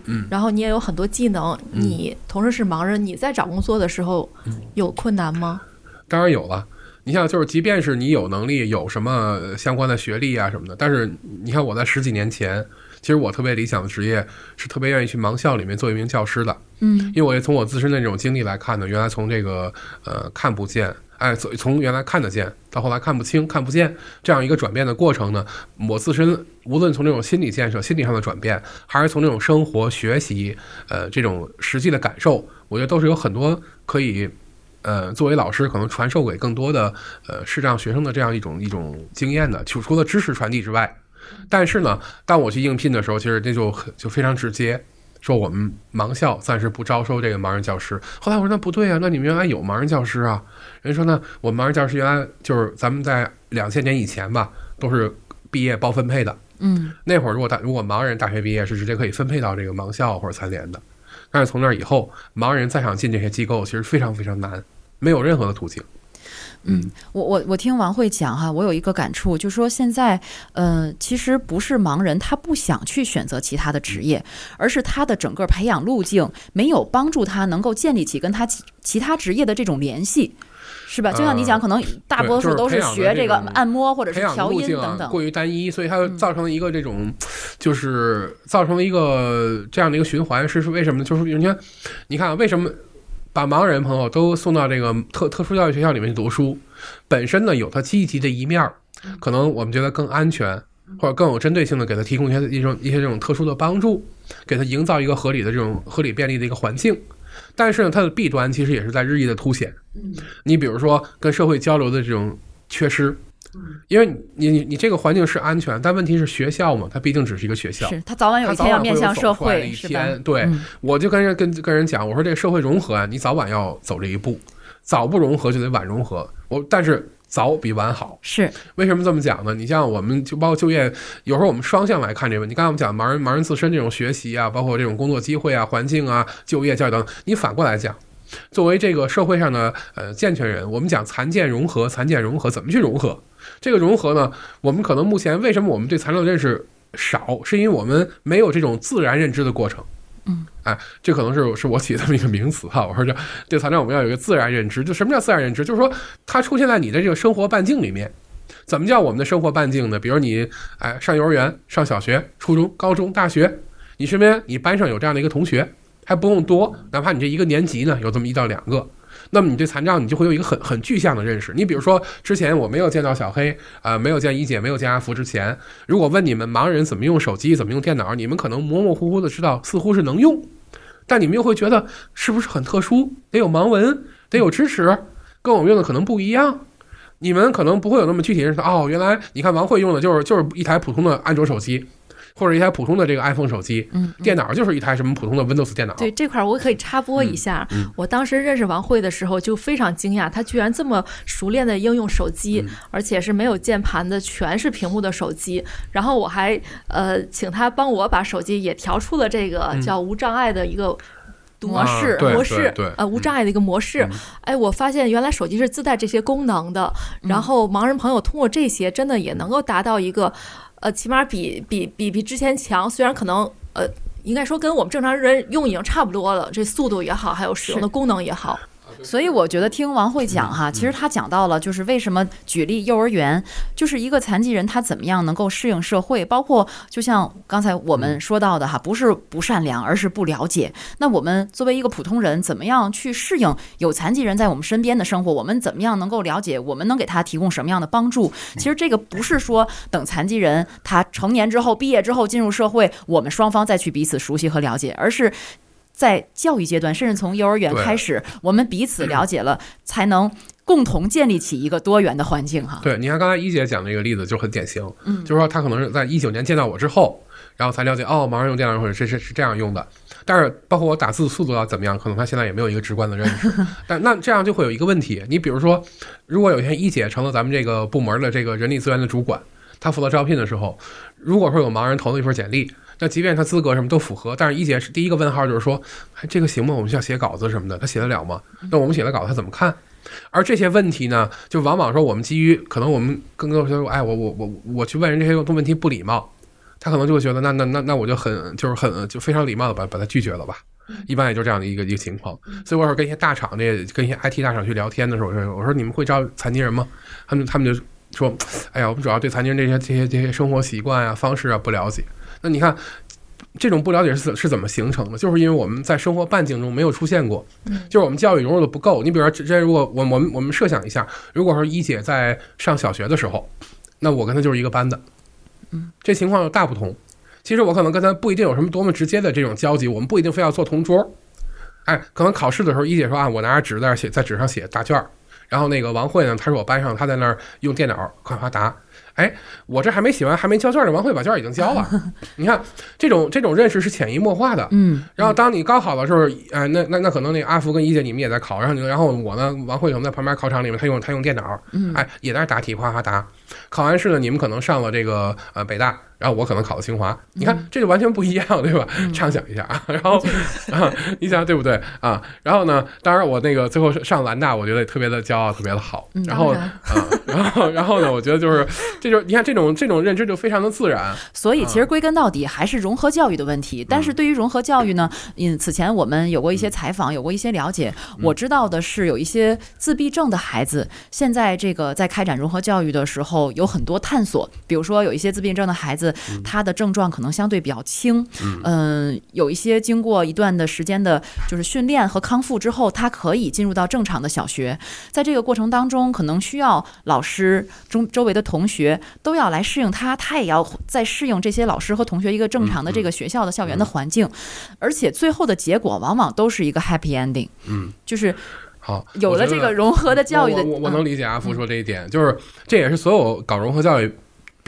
嗯，然后你也有很多技能，你同时是盲人，你在找工作的时候有困难吗？当然有了。你像，就是即便是你有能力，有什么相关的学历啊什么的，但是你看我在十几年前，其实我特别理想的职业是特别愿意去盲校里面做一名教师的。嗯，因为我也从我自身的这种经历来看呢，原来从这个呃看不见。哎，从从原来看得见到后来看不清、看不见这样一个转变的过程呢，我自身无论从这种心理建设、心理上的转变，还是从这种生活学习，呃，这种实际的感受，我觉得都是有很多可以，呃，作为老师可能传授给更多的呃视障学生的这样一种一种经验的。就除了知识传递之外，但是呢，当我去应聘的时候，其实这就很就非常直接。说我们盲校暂时不招收这个盲人教师。后来我说那不对啊，那你们原来有盲人教师啊？人说呢，我们盲人教师原来就是咱们在两千年以前吧，都是毕业包分配的。嗯那会儿如果大如果盲人大学毕业是直接可以分配到这个盲校或者残联的，但是从那以后，盲人再想进这些机构其实非常非常难，没有任何的途径。嗯，我我我听王慧讲哈，我有一个感触，就说现在，呃，其实不是盲人他不想去选择其他的职业，而是他的整个培养路径没有帮助他能够建立起跟他其其他职业的这种联系，是吧？就像你讲，呃可能大多数都是学这个按摩或者是调音等等。过于单一，所以它造成了一个这种，就是造成了一个这样的一个循环。是是为什么呢？就是你看，你看啊为什么把盲人朋友都送到这个特特殊教育学校里面去读书，本身呢有它积极的一面儿，可能我们觉得更安全。或者更有针对性的给他提供一些一种一些这种特殊的帮助，给他营造一个合理的这种合理便利的一个环境。但是呢，它的弊端其实也是在日益的凸显。你比如说跟社会交流的这种缺失，因为你你你这个环境是安全，但问题是学校嘛，它毕竟只是一个学校，是他早晚有一天要面向社会，一是。对，嗯我就跟人跟跟人讲，我说这个社会融合啊，你早晚要走这一步，早不融合就得晚融合。我但是早比晚好。是，为什么这么讲呢？你像我们就包括就业，有时候我们双向来看这个问题。刚才我们讲盲人盲人自身这种学习啊，包括这种工作机会啊、环境啊、就业教育等，你反过来讲，作为这个社会上的呃健全人，我们讲残健融合，残健融合怎么去融合？这个融合呢，我们可能目前为什么我们对材料的认识少，是因为我们没有这种自然认知的过程。嗯，哎，这可能是是我起的这么一个名词哈。我说这对材料我们要有一个自然认知，就什么叫自然认知？就是说它出现在你的这个生活半径里面。怎么叫我们的生活半径呢？比如你哎上幼儿园、上小学、初中、高中、大学，你身边你班上有这样的一个同学，还不用多，哪怕你这一个年级呢有这么一到两个，那么你对残障你就会有一个很很具象的认识。你比如说之前我没有见到小黑，呃，没有见一姐，没有见阿福之前，如果问你们盲人怎么用手机、怎么用电脑，你们可能模模糊糊的知道，似乎是能用，但你们又会觉得是不是很特殊，得有盲文，得有支持，跟我们用的可能不一样。你们可能不会有那么具体认识哦，原来你看王慧用的就是就是一台普通的安卓手机，或者一台普通的这个 iPhone 手机，嗯，电脑就是一台什么普通的 Windows 电脑。对这块儿我可以插播一下，我当时认识王慧的时候就非常惊讶，她居然这么熟练的应用手机，而且是没有键盘的，全是屏幕的手机。然后我还呃请她帮我把手机也调出了这个叫无障碍的一个。模式啊模式呃无障碍的一个模式，哎，我发现原来手机是自带这些功能的，然后盲人朋友通过这些真的也能够达到一个，呃，起码比比比比之前强，虽然可能呃应该说跟我们正常人用已经差不多了，这速度也好，还有使用的功能也好。所以我觉得听王慧讲嗯哈，其实他讲到了就是为什么举例幼儿园，就是一个残疾人他怎么样能够适应社会，包括就像刚才我嗯们说到的哈，不是不善良，而是不了解。那我们作为一个普通人，怎么样去适应有残疾人在我们身边的生活？我们怎么样能够了解？我们能给他提供什么样的帮助？其实这个不是说等残疾人他成年之后、毕业之后进入社会，我们双方再去彼此熟悉和了解，而是。在教育阶段，甚至从幼儿园开始，我们彼此了解了，才能共同建立起一个多元的环境哈。对，你看刚才一姐讲这个例子就很典型，嗯就是说她可能是在一九年见到我之后，然后才了解哦，盲人用电脑或者是是是这样用的。但是包括我打字速度要怎么样，可能她现在也没有一个直观的认识。但那这样就会有一个问题，你比如说，如果有一天一姐成了咱们这个部门的这个人力资源的主管，她负责招聘的时候，如果说有盲人投了一份简历，那即便他资格什么都符合，但是一姐是第一个问号就是说，哎，这个行吗？我们需要写稿子什么的，他写得了吗？那我们写的稿子他怎么看？而这些问题呢，就往往说我们基于可能我们更多说，哎，我我我我去问人这些问题不礼貌，他可能就会觉得那那那那我就很就是很就非常礼貌的把把他拒绝了吧。一般也就这样的一个一个情况，所以我说跟一些大厂这跟一些 IT 大厂去聊天的时候，我说我说你们会招残疾人吗？他们他们就说，哎呀，我们主要对残疾人这些这些这些生活习惯啊、方式啊不了解。那你看，这种不了解是是怎么形成的？就是因为我们在生活半径中没有出现过，就是我们教育融入的不够。你比如说，之前如果我我们我们设想一下，如果说一姐在上小学的时候，那我跟她就是一个班的，嗯，这情况大不同。其实我可能跟她不一定有什么多么直接的这种交集，我们不一定非要做同桌。哎，可能考试的时候，一姐说啊，我拿着纸在那写，在纸上写答卷儿。然后那个王慧呢，她是我班上，她在那儿用电脑夸夸答。哎，我这还没写完，还没交卷呢，王慧把卷已经交了。你看，这种这种认识是潜移默化的。嗯，然后当你高考的时候，哎，那那那可能那阿福跟一姐你们也在考，然后你然后我呢，王慧可能在旁边考场里面，他用他用电脑，嗯哎，也在那答题，哗哗答。考完试呢，你们可能上了这个呃北大，然后我可能考了清华，你看这就完全不一样，对吧？畅想一下啊，然后啊 你想对不对啊？然后呢，当然我那个最后上兰大，我觉得特别的骄傲，特别的好。然后然，然后然后呢，我觉得就是这种你看这种这种认知就非常的自然。所以其实归根到底还是融合教育的问题。但是对于融合教育呢，嗯，此前我们有过一些采访，有过一些了解。我知道的是，有一些自闭症的孩子，现在这个在开展融合教育的时候有很多探索。比如说，有一些自闭症的孩子，他的症状可能相对比较轻，嗯，有一些经过一段的时间的，就是训练和康复之后，他可以进入到正常的小学。在这个过程当中，可能需要老师、中周围的同学都要来适应他，他也要在适应这些老师和同学一个正常的这个学校的校园的环境，而且最后的结果往往都是一个 happy ending，嗯，就是好，有了这个融合的教育的，我我我能嗯。理解阿福说这一点，就是这也是所有搞融合教育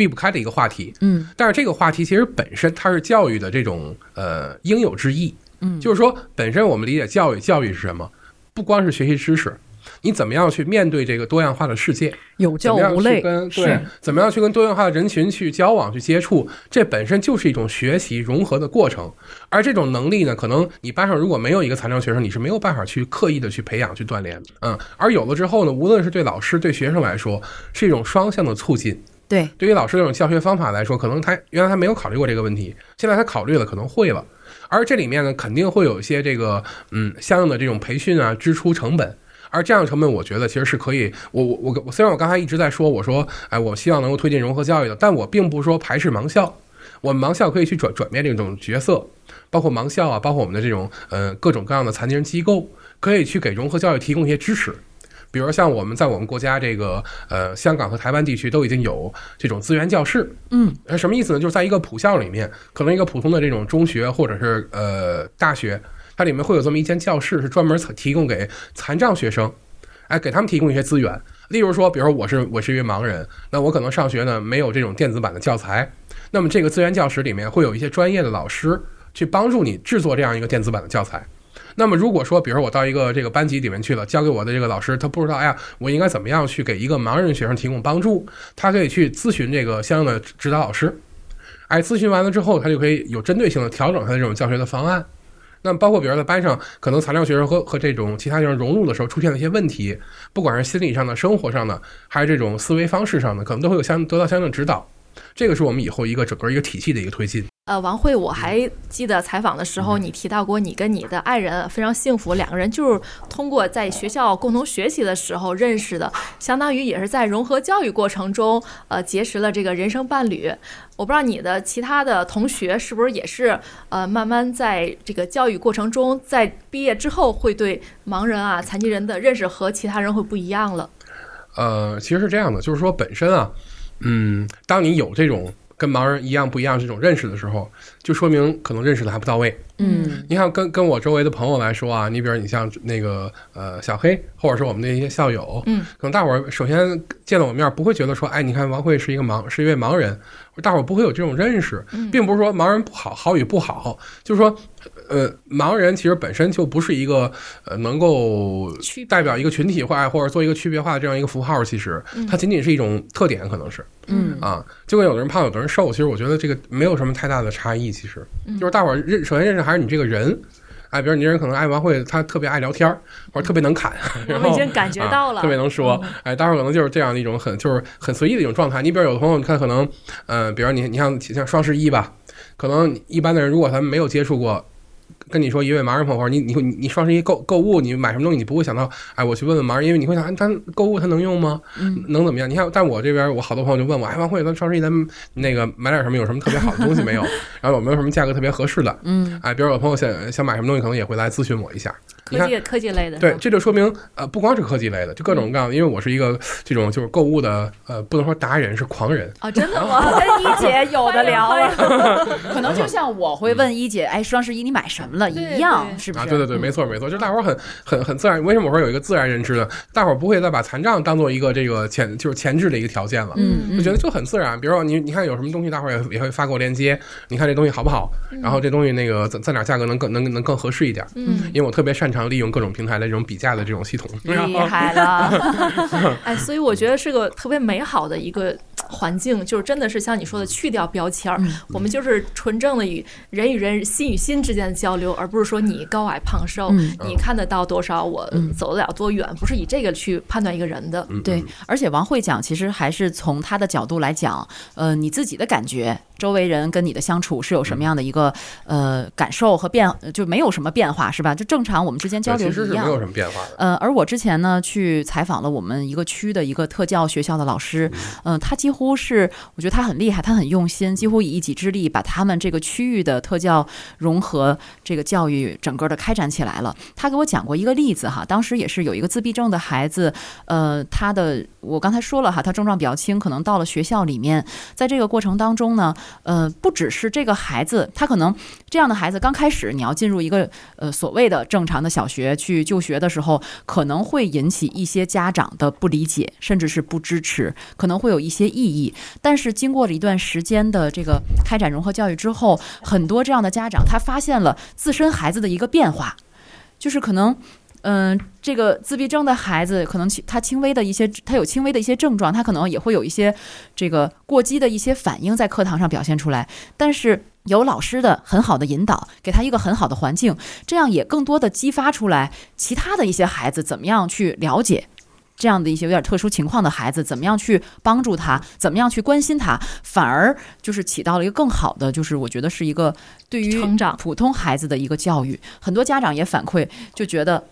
避不开的一个话题。嗯但是这个话题其实本身它是教育的这种呃应有之义，嗯，就是说本身我们理解教育，教育是什么？不光是学习知识，你怎么样去面对这个多样化的世界？有教无类，跟对，怎么样去跟多样化的人群去交往、去接触，这本身就是一种学习融合的过程。而这种能力呢，可能你班上如果没有一个残障学生，你是没有办法去刻意的去培养、去锻炼的。嗯，而有了之后呢，无论是对老师、对学生来说，是一种双向的促进。对，对于老师这种教学方法来说，可能他原来他没有考虑过这个问题，现在他考虑了，可能会了。而这里面呢，肯定会有一些这个嗯相应的这种培训啊支出成本。而这样的成本，我觉得其实是可以。我我我我，虽然我刚才一直在说，我说，哎，我希望能够推进融合教育的，但我并不是说排斥盲校。我们盲校可以去转转变这种角色，包括盲校啊，包括我们的这种呃各种各样的残疾人机构，可以去给融合教育提供一些支持。比如像我们在我们国家这个呃香港和台湾地区都已经有这种资源教室，嗯，呃什么意思呢？就是在一个普校里面，可能一个普通的这种中学或者是呃大学，它里面会有这么一间教室，是专门提供给残障学生，哎，给他们提供一些资源。例如说，比如说我是我是一位盲人，那我可能上学呢没有这种电子版的教材，那么这个资源教室里面会有一些专业的老师去帮助你制作这样一个电子版的教材。那么如果说，比如说我到一个这个班级里面去了，交给我的这个老师，他不知道，哎呀，我应该怎么样去给一个盲人学生提供帮助，他可以去咨询这个相应的指导老师，哎，咨询完了之后，他就可以有针对性的调整他的这种教学的方案。那包括比如说在班上，可能残障学生和和这种其他学生融入的时候出现了一些问题，不管是心理上的、生活上的，还是这种思维方式上的，可能都会有相得到相应的指导。这个是我们以后一个整个一个体系的一个推进。呃，王慧，我还记得采访的时候，你提到过你跟你的爱人非常幸福，两个人就是通过在学校共同学习的时候认识的，相当于也是在融合教育过程中，呃，结识了这个人生伴侣。我不知道你的其他的同学是不是也是呃，慢慢在这个教育过程中，在毕业之后会对盲人啊、残疾人的认识和其他人会不一样了。呃，其实是这样的，就是说本身啊，嗯，当你有这种跟盲人一样不一样这种认识的时候，就说明可能认识的还不到位。嗯。你看，跟跟我周围的朋友来说啊，你比如你像那个呃小黑，或者是我们的一些校友，嗯，可能大伙儿首先见了我面儿不会觉得说，哎，你看王慧是一个盲，是一位盲人，大伙儿不会有这种认识，并不是说盲人不好，好与不好，就是说，呃，盲人其实本身就不是一个呃能够代表一个群体化或者做一个区别化的这样一个符号，其实它仅仅是一种特点，可能是。嗯啊，就跟有的人胖，有的人瘦，其实我觉得这个没有什么太大的差异。其实就是大伙儿认，首先认识还是你这个人。哎，比如你这人可能爱玩会，他特别爱聊天儿，或者特别能侃，然后已经感觉到了，啊，特别能说。哎，待会儿可能就是这样的一种很就是很随意的一种状态。你比如有的朋友，你看可能，呃，比如你你像像双十一吧，可能一般的人如果他们没有接触过。跟你说一位盲人朋友，或者你你你你双十一购购物，你买什么东西，你不会想到，哎，我去问问盲人，因为你会想，哎他购物他能用吗？嗯能怎么样？你看，但我这边我好多朋友就问我，哎，王慧，咱双十一咱们那个买点什么？有什么特别好的东西没有？然后有没有什么价格特别合适的？嗯，哎，比如有朋友想想买什么东西，可能也会来咨询我一下。你看科技科技类的，对，这就说明呃，不光是科技类的，就各种各样的。因为我是一个这种就是购物的呃，不能说达人，是狂人。啊，真的我吗？跟一姐有的聊可能就像我会问一姐，哎，双十一你买什么了对一样，是不是？对对对，没错没错，就是大伙儿很很很自然。为什么我说有一个自然认知呢？大伙儿不会再把残障当做一个这个前就是前置的一个条件了。嗯，就觉得就很自然，比如说你你看有什么东西，大伙儿也也会发给我链接，你看这东西好不好？然后这东西那个在在哪价格能更能能更合适一点？嗯，因为我特别擅长利用各种平台的这种比价的这种系统。厉害了，哎，所以我觉得是个特别美好的一个环境，就是真的是像你说的，去掉标签儿，嗯我们就是纯正的与人与人、心与心之间的交流，而不是说你高矮胖瘦，嗯你看得到多少，我嗯走得了多远，不是以这个去判断一个人的。嗯，对，而且王慧讲，其实还是从他的角度来讲，呃，你自己的感觉，周围人跟你的相处是有什么样的一个呃感受和变，呃就没有什么变化，是吧？就正常我们之间交对流一样。其实是没有什么变化的。呃，而我之前呢去采访了我们一个区的一个特教学校的老师，嗯、他几乎是我觉得他很厉害，他很用心，几乎以一己之力把他们这个区域的特教融合这个教育整个的开展起来了。他给我讲过一个例子哈，当时也是有一个自闭症的孩子，呃，他的我刚才说了哈，他症状比较轻，可能到了学校里面，在这个过程当中呢，呃，不只是这个孩子，他可能这样的孩子刚开始你要进入一个呃所谓的正常的小学去就学的时候，可能会引起一些家长的不理解，甚至是不支持，可能会有一些异议。但是经过了一段时间的这个开展融合教育之后，很多这样的家长他发现了自身孩子的一个变化，就是可能。嗯，这个自闭症的孩子可能轻他轻微的一些，他有轻微的一些症状，他可能也会有一些这个过激的一些反应在课堂上表现出来。但是有老师的很好的引导，给他一个很好的环境，这样也更多的激发出来其他的一些孩子怎么样去了解。这样的一些有点特殊情况的孩子，怎么样去帮助他，怎么样去关心他，反而就是起到了一个更好的，就是我觉得是一个对于成长普通孩子的一个教育。很多家长也反馈，就觉得，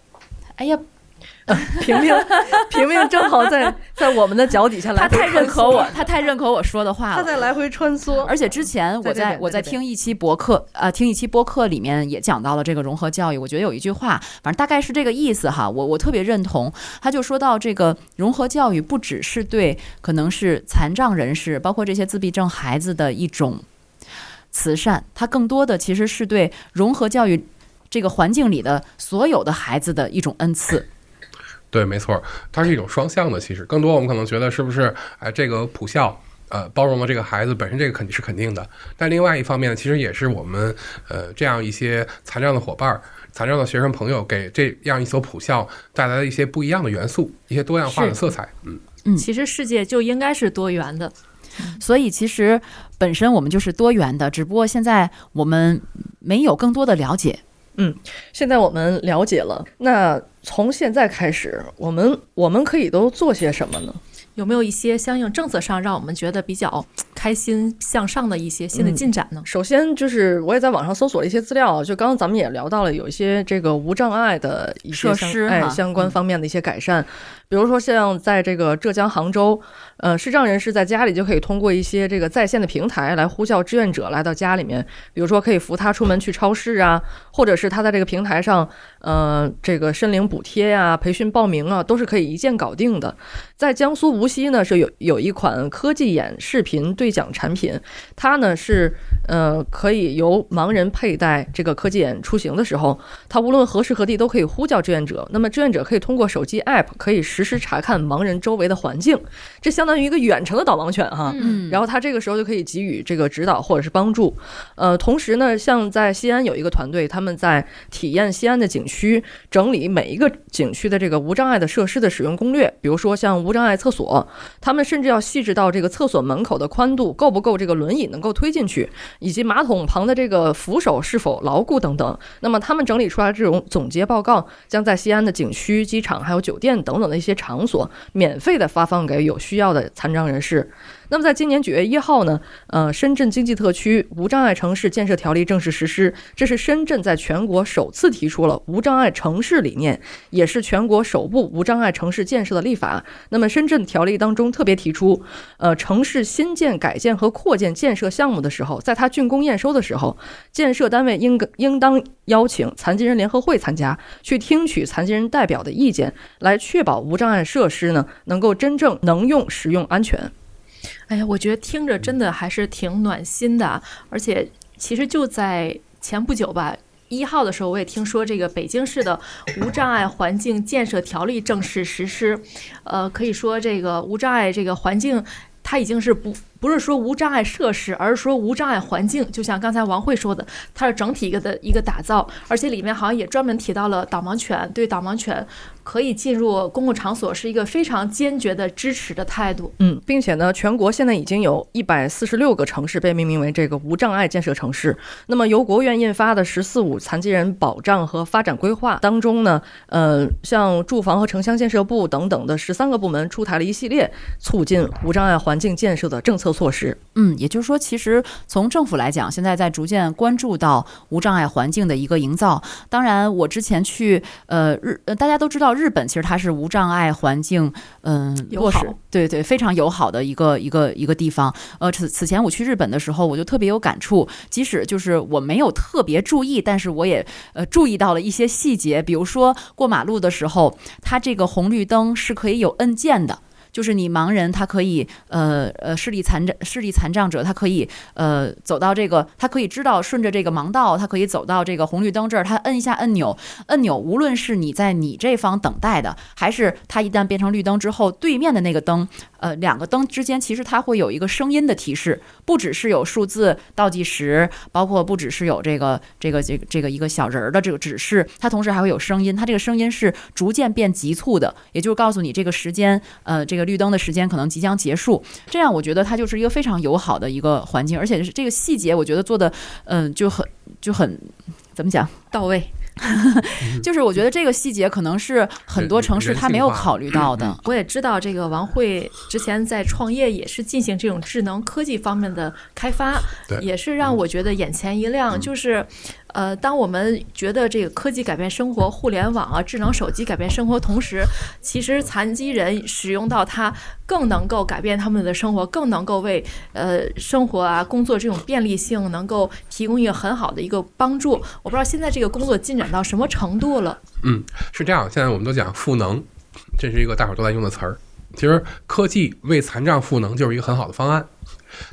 哎呀，平平平平正好在在我们的脚底下来他太认可我，他太认可我说的话了。他在来回穿梭，而且之前我在我在听一期博客，呃，听一期播客里面也讲到了这个融合教育。我觉得有一句话，反正大概是这个意思哈，我我特别认同。他就说到这个融合教育不只是对可能是残障人士，包括这些自闭症孩子的一种慈善，它更多的其实是对融合教育这个环境里的所有的孩子的一种恩赐。对，没错，它是一种双向的。其实更多我们可能觉得是不是，哎，这个普校。呃，包容了这个孩子本身，这个肯定是肯定的。但另外一方面呢，其实也是我们呃这样一些残障的伙伴儿、残障的学生朋友，给这样一所普校带来了一些不一样的元素，一些多样化的色彩。嗯，嗯其实世界就应该是多元的，所以其实本身我们就是多元的，只不过现在我们没有更多的了解。嗯现在我们了解了，那从现在开始，我们我们可以都做些什么呢？有没有一些相应政策上让我们觉得比较开心向上的一些新的进展呢？首先就是我也在网上搜索了一些资料，就刚刚咱们也聊到了有一些这个无障碍的一些设施哈相关方面的一些改善，比如说像在这个浙江杭州，呃，视障人士在家里就可以通过一些这个在线的平台来呼叫志愿者来到家里面，比如说可以扶他出门去超市啊，或者是他在这个平台上，呃，这个申领补贴呀、培训报名啊，都是可以一键搞定的。在江苏无锡呢，是有有一款科技眼视频对讲产品，它呢是呃可以由盲人佩戴这个科技眼出行的时候，它无论何时何地都可以呼叫志愿者。那么志愿者可以通过手机 app 可以实时查看盲人周围的环境，这相当于一个远程的导盲犬哈。嗯然后他这个时候就可以给予这个指导或者是帮助。呃，同时呢，像在西安有一个团队，他们在体验西安的景区，整理每一个景区的这个无障碍的设施的使用攻略。比如说像无障碍厕所，他们甚至要细致到这个厕所门口的宽度够不够这个轮椅能够推进去，以及马桶旁的这个扶手是否牢固等等。那么他们整理出来这种总结报告，将在西安的景区、机场还有酒店等等的一些些场所免费的发放给有需要的残障人士。那么在今年九月一号呢，呃，深圳经济特区无障碍城市建设条例正式实施，这是深圳在全国首次提出了无障碍城市理念，也是全国首部无障碍城市建设的立法。那么深圳条例当中特别提出，呃，城市新建、改建和扩建建设项目的时候，在它竣工验收的时候，建设单位应应当邀请残疾人联合会参加，去听取残疾人代表的意见，来确保无障碍设施呢能够真正能用、实用、安全。哎呀，我觉得听着真的还是挺暖心的，而且其实就在前不久吧，一号的时候，我也听说这个北京市的无障碍环境建设条例正式实施，呃，可以说这个无障碍这个环境，它已经是不。不是说无障碍设施，而是说无障碍环境。就像刚才王慧说的，它是整体一个的一个打造，而且里面好像也专门提到了导盲犬，对导盲犬可以进入公共场所是一个非常坚决的支持的态度。嗯，并且呢，全国现在已经有一百四十六个城市被命名为这个无障碍建设城市。那么由国务院印发的“十四五”残疾人保障和发展规划当中呢，呃，像住房和城乡建设部等等的十三个部门出台了一系列促进无障碍环境建设的政策。措施，嗯，也就是说，其实从政府来讲，现在在逐渐关注到无障碍环境的一个营造。当然，我之前去呃日，大家都知道日本其实它是无障碍环境，嗯，友好，对对，非常友好的一个一个一个地方。呃，此此前我去日本的时候，我就特别有感触，即使就是我没有特别注意，但是我也呃注意到了一些细节，比如说过马路的时候，它这个红绿灯是可以有按键的。就是你盲人，他可以，呃呃，视力残障视力残障者，他可以，呃，走到这个，他可以知道顺着这个盲道，他可以走到这个红绿灯这儿，他摁一下按钮，按钮，无论是你在你这方等待的，还是他一旦变成绿灯之后，对面的那个灯，呃，两个灯之间其实它会有一个声音的提示，不只是有数字倒计时，包括不只是有这个这个这个这个一个小人儿的这个指示，它同时还会有声音，它这个声音是逐渐变急促的，也就是告诉你这个时间，呃，这个。绿灯的时间可能即将结束，这样我觉得它就是一个非常友好的一个环境，而且是这个细节，我觉得做的嗯就很就很怎么讲到位。就是我觉得这个细节可能是很多城市他没有考虑到的。我也知道这个王慧之前在创业也是进行这种智能科技方面的开发，也是让我觉得眼前一亮。就是呃，当我们觉得这个科技改变生活，互联网啊、智能手机改变生活，同时，其实残疾人使用到它更能够改变他们的生活，更能够为呃生活啊、工作这种便利性能够提供一个很好的一个帮助。我不知道现在这个工作进展。到什么程度了？嗯，是这样。现在我们都讲赋能，这是一个大伙都在用的词儿。其实科技为残障赋能就是一个很好的方案，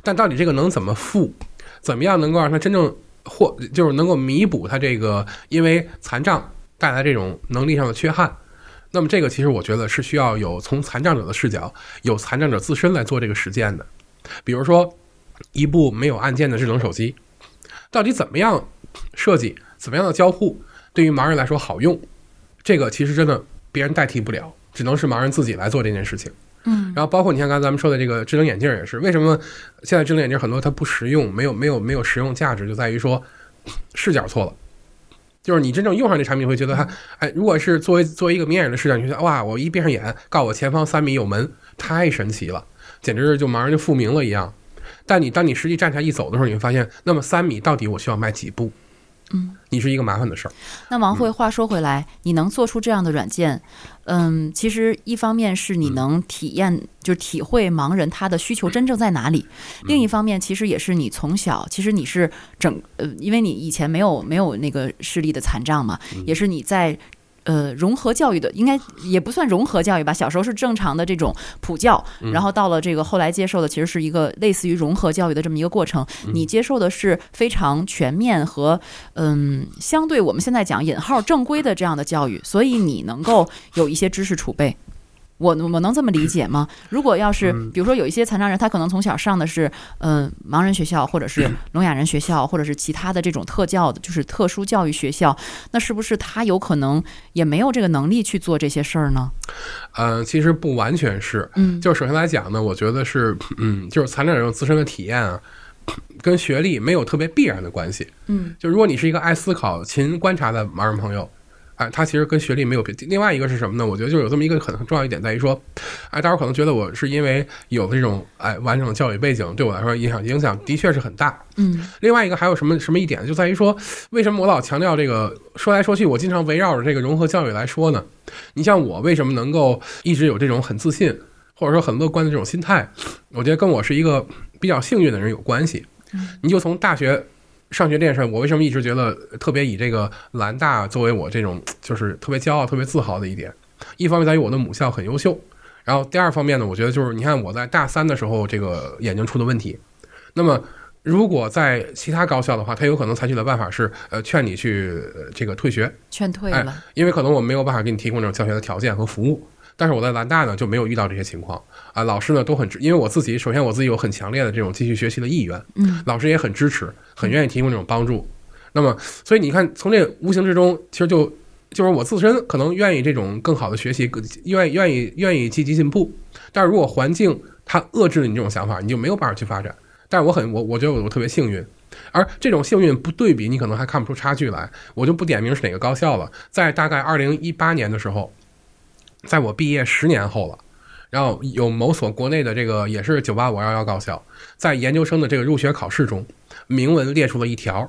但到底这个能怎么赋？怎么样能够让它真正或就是能够弥补他这个因为残障带来这种能力上的缺憾？那么这个其实我觉得是需要有从残障者的视角，有残障者自身来做这个实践的。比如说，一部没有按键的智能手机，到底怎么样设计？怎么样的交互？对于盲人来说好用，这个其实真的别人代替不了，只能是盲人自己来做这件事情。嗯，然后包括你像刚才咱们说的这个智能眼镜也是，为什么现在智能眼镜很多它不实用，没有没有没有实用价值，就在于说视角错了。就是你真正用上这产品，会觉得它，哎，如果是作为作为一个明眼人的视角，你觉得哇，我一闭上眼，告诉我前方三米有门，太神奇了，简直就马上就复明了一样。但你当你实际站起来一走的时候，你会发现，那么三米到底我需要迈几步？嗯，你是一个麻烦的事儿。那王慧，话说回来，你能做出这样的软件，嗯，其实一方面是你能体验，就是体会盲人他的需求真正在哪里；另一方面，其实也是你从小，其实你是整呃，因为你以前没有没有那个视力的残障嘛，也是你在。呃，融合教育的应该也不算融合教育吧。小时候是正常的这种普教，然后到了这个后来接受的，其实是一个类似于融合教育的这么一个过程。你接受的是非常全面和嗯，相对我们现在讲引号正规的这样的教育，所以你能够有一些知识储备。我我能这么理解吗？如果要是比如说有一些残障人，他可能从小上的是嗯盲人学校，或者是聋哑人学校，或者是其他的这种特教的，就是特殊教育学校，那是不是他有可能也没有这个能力去做这些事儿呢？呃，其实不完全是，嗯，就首先来讲呢，我觉得是，嗯，就是残障人自身的体验啊，跟学历没有特别必然的关系，嗯，就如果你是一个爱思考、勤观察的盲人朋友。哎，它其实跟学历没有别。另外一个是什么呢？我觉得就是有这么一个很很重要一点在于说，哎，大家可能觉得我是因为有这种哎完整的教育背景，对我来说影响影响的确是很大。嗯，另外一个还有什么什么一点，就在于说，为什么我老强调这个？说来说去，我经常围绕着这个融合教育来说呢？你像我为什么能够一直有这种很自信，或者说很乐观的这种心态？我觉得跟我是一个比较幸运的人有关系。你就从大学。上学这件事，我为什么一直觉得特别以这个兰大作为我这种就是特别骄傲、特别自豪的一点？一方面在于我的母校很优秀，然后第二方面呢，我觉得就是你看我在大三的时候这个眼睛出的问题，那么如果在其他高校的话，他有可能采取的办法是呃劝你去这个退学，劝退了，因为可能我没有办法给你提供这种教学的条件和服务。但是我在兰大呢就没有遇到这些情况啊，老师呢都很支，因为我自己首先我自己有很强烈的这种继续学习的意愿，嗯，老师也很支持，很愿意提供这种帮助。那么，所以你看，从这无形之中，其实就就是我自身可能愿意这种更好的学习，愿意愿意愿意积极进步。但是如果环境它遏制了你这种想法，你就没有办法去发展。但是我很我我觉得我特别幸运，而这种幸运不对比，你可能还看不出差距来。我就不点名是哪个高校了，在大概二零一八年的时候。在我毕业十年后了，然后有某所国内的这个也是九八五二幺高校，在研究生的这个入学考试中，明文列出了一条，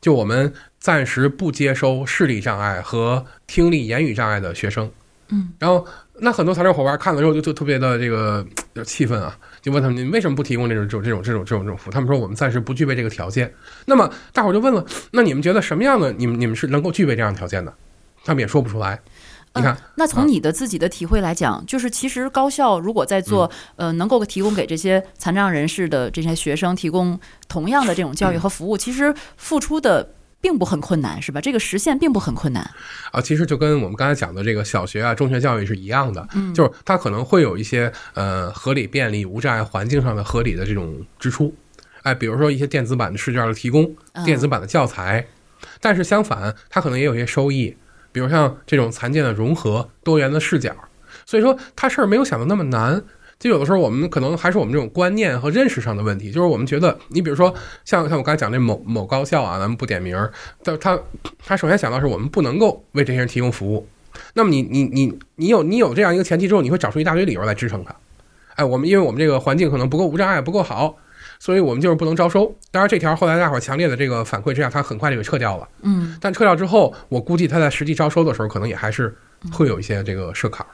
就我们暂时不接收视力障碍和听力言语障碍的学生。嗯，然后那很多材料伙伴看了之后就就特别的这个气愤啊，就问他们你为什么不提供这种这种这种这种这种这种服务？他们说我们暂时不具备这个条件。那么大伙就问了，那你们觉得什么样的你们你们是能够具备这样条件的？他们也说不出来。你看，那从你的自己的体会来讲，就是其实高校如果在做呃，能够提供给这些残障人士的这些学生提供同样的这种教育和服务，其实付出的并不很困难，是吧？这个实现并不很困难。啊。其实就跟我们刚才讲的这个小学啊、中学教育是一样的，就是它可能会有一些呃合理、便利、无障碍环境上的合理的这种支出，哎，比如说一些电子版的试卷的提供、电子版的教材，但是相反，它可能也有一些收益。比如像这种残健的融合、多元的视角，所以说他事儿没有想的那么难。就有的时候我们可能还是我们这种观念和认识上的问题，就是我们觉得，你比如说像像我刚才讲这某某高校啊，咱们不点名儿，但他他首先想到是我们不能够为这些人提供服务。那么你你你你有你有这样一个前提之后，你会找出一大堆理由来支撑他。哎，我们因为我们这个环境可能不够无障碍，不够好。所以我们就是不能招收。当然，这条后来大伙儿强烈的这个反馈之下，他很快就给撤掉了。嗯，但撤掉之后，我估计他在实际招收的时候，可能也还是会有一些这个设坎儿。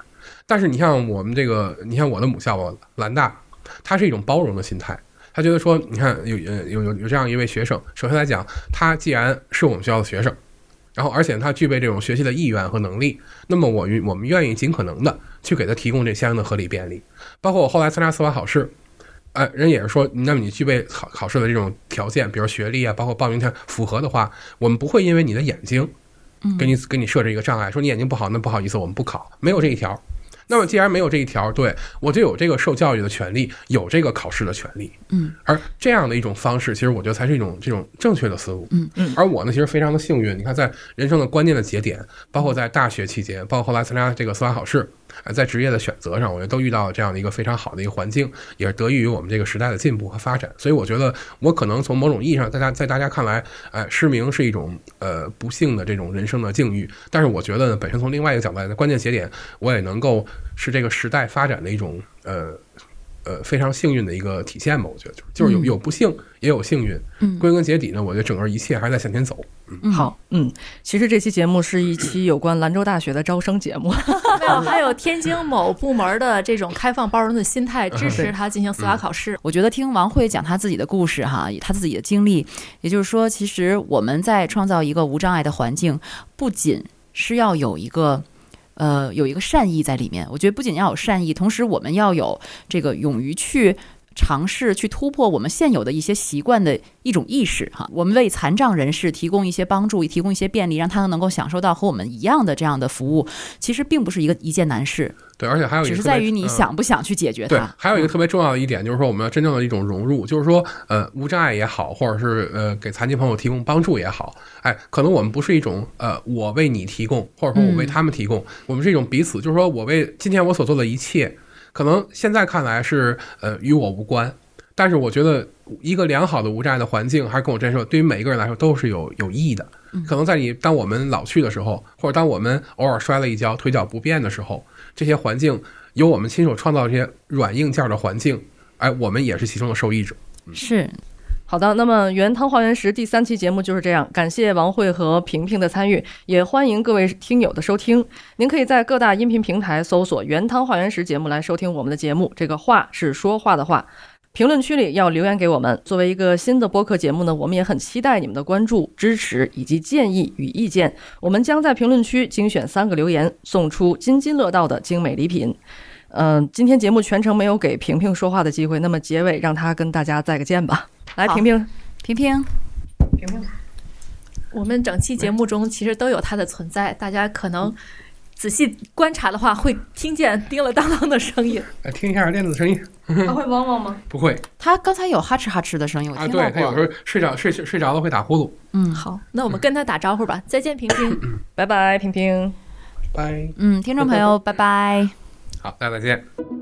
但是你像我们这个，你像我的母校吧，兰大，它是一种包容的心态。他觉得说，你看有有有有这样一位学生，首先来讲，他既然是我们学校的学生，然后而且他具备这种学习的意愿和能力，那么我我们愿意尽可能的去给他提供这相应的合理便利。包括我后来参加司法考试。哎，人也是说，那么你具备考考试的这种条件，比如学历啊，包括报名条符合的话，我们不会因为你的眼睛，给你给你设置一个障碍，说你眼睛不好，那不好意思，我们不考，没有这一条。那么既然没有这一条，对我就有这个受教育的权利，有这个考试的权利。嗯，而这样的一种方式，其实我觉得才是一种这种正确的思路。嗯嗯。而我呢，其实非常的幸运，你看在人生的关键的节点，包括在大学期间，包括后来参加这个司法考试。呃，在职业的选择上，我觉得都遇到了这样的一个非常好的一个环境，也是得益于我们这个时代的进步和发展。所以，我觉得我可能从某种意义上，在大在大家看来，哎，失明是一种呃不幸的这种人生的境遇。但是，我觉得呢，本身从另外一个角度来的关键节点，我也能够是这个时代发展的一种呃。呃，非常幸运的一个体现吧，我觉得就是就是有有不幸，也有幸运。嗯，归根结底呢，我觉得整个一切还是在向前走。嗯，好，嗯，其实这期节目是一期有关兰州大学的招生节目，没有，还有天津某部门的这种开放包容的心态，支持他进行司法考试。我觉得听王慧讲他自己的故事哈，他自己的经历，也就是说，其实我们在创造一个无障碍的环境，不仅是要有一个。呃，有一个善意在里面。我觉得不仅要有善意，同时我们要有这个勇于去尝试、去突破我们现有的一些习惯的一种意识哈。我们为残障人士提供一些帮助，提供一些便利，让他们能够享受到和我们一样的这样的服务，其实并不是一个一件难事。对，而且还有一个只是在于你想不想去解决它。对，还有一个特别重要的一点就是说，我们要真正的一种融入，就是说，呃，无障碍也好，或者是呃给残疾朋友提供帮助也好，哎，可能我们不是一种呃我为你提供，或者说我为他们提供，我们是一种彼此，就是说我为今天我所做的一切，可能现在看来是呃与我无关，但是我觉得一个良好的无障碍的环境，还是跟我这样说，对于每一个人来说都是有有意义的。可能在你当我们老去的时候，或者当我们偶尔摔了一跤、腿脚不便的时候，这些环境由我们亲手创造这些软硬件的环境，哎，我们也是其中的受益者。是好的，那么原汤化原石第三期节目就是这样，感谢王慧和平平的参与，也欢迎各位听友的收听。您可以在各大音频平台搜索“原汤化原石”节目来收听我们的节目。这个“话”是说话的“话”。评论区里要留言给我们。作为一个新的播客节目呢，我们也很期待你们的关注、支持以及建议与意见。我们将在评论区精选三个留言，送出津津乐道的精美礼品。嗯、今天节目全程没有给平平说话的机会，那么结尾让他跟大家再个见吧。来，平平，平平，平平，我们整期节目中其实都有它的存在，大家可能仔细观察的话，会听见叮了当当的声音。来听一下链子的声音，它会汪汪吗？不会它刚才有哈哧哈哧的声音，我啊，听到过。对他有时候睡着睡睡着了会打呼噜。嗯，好，那我们跟他打招呼吧，再见，平平。拜拜，平平。拜，嗯，听众朋友，拜拜。好，大家再见。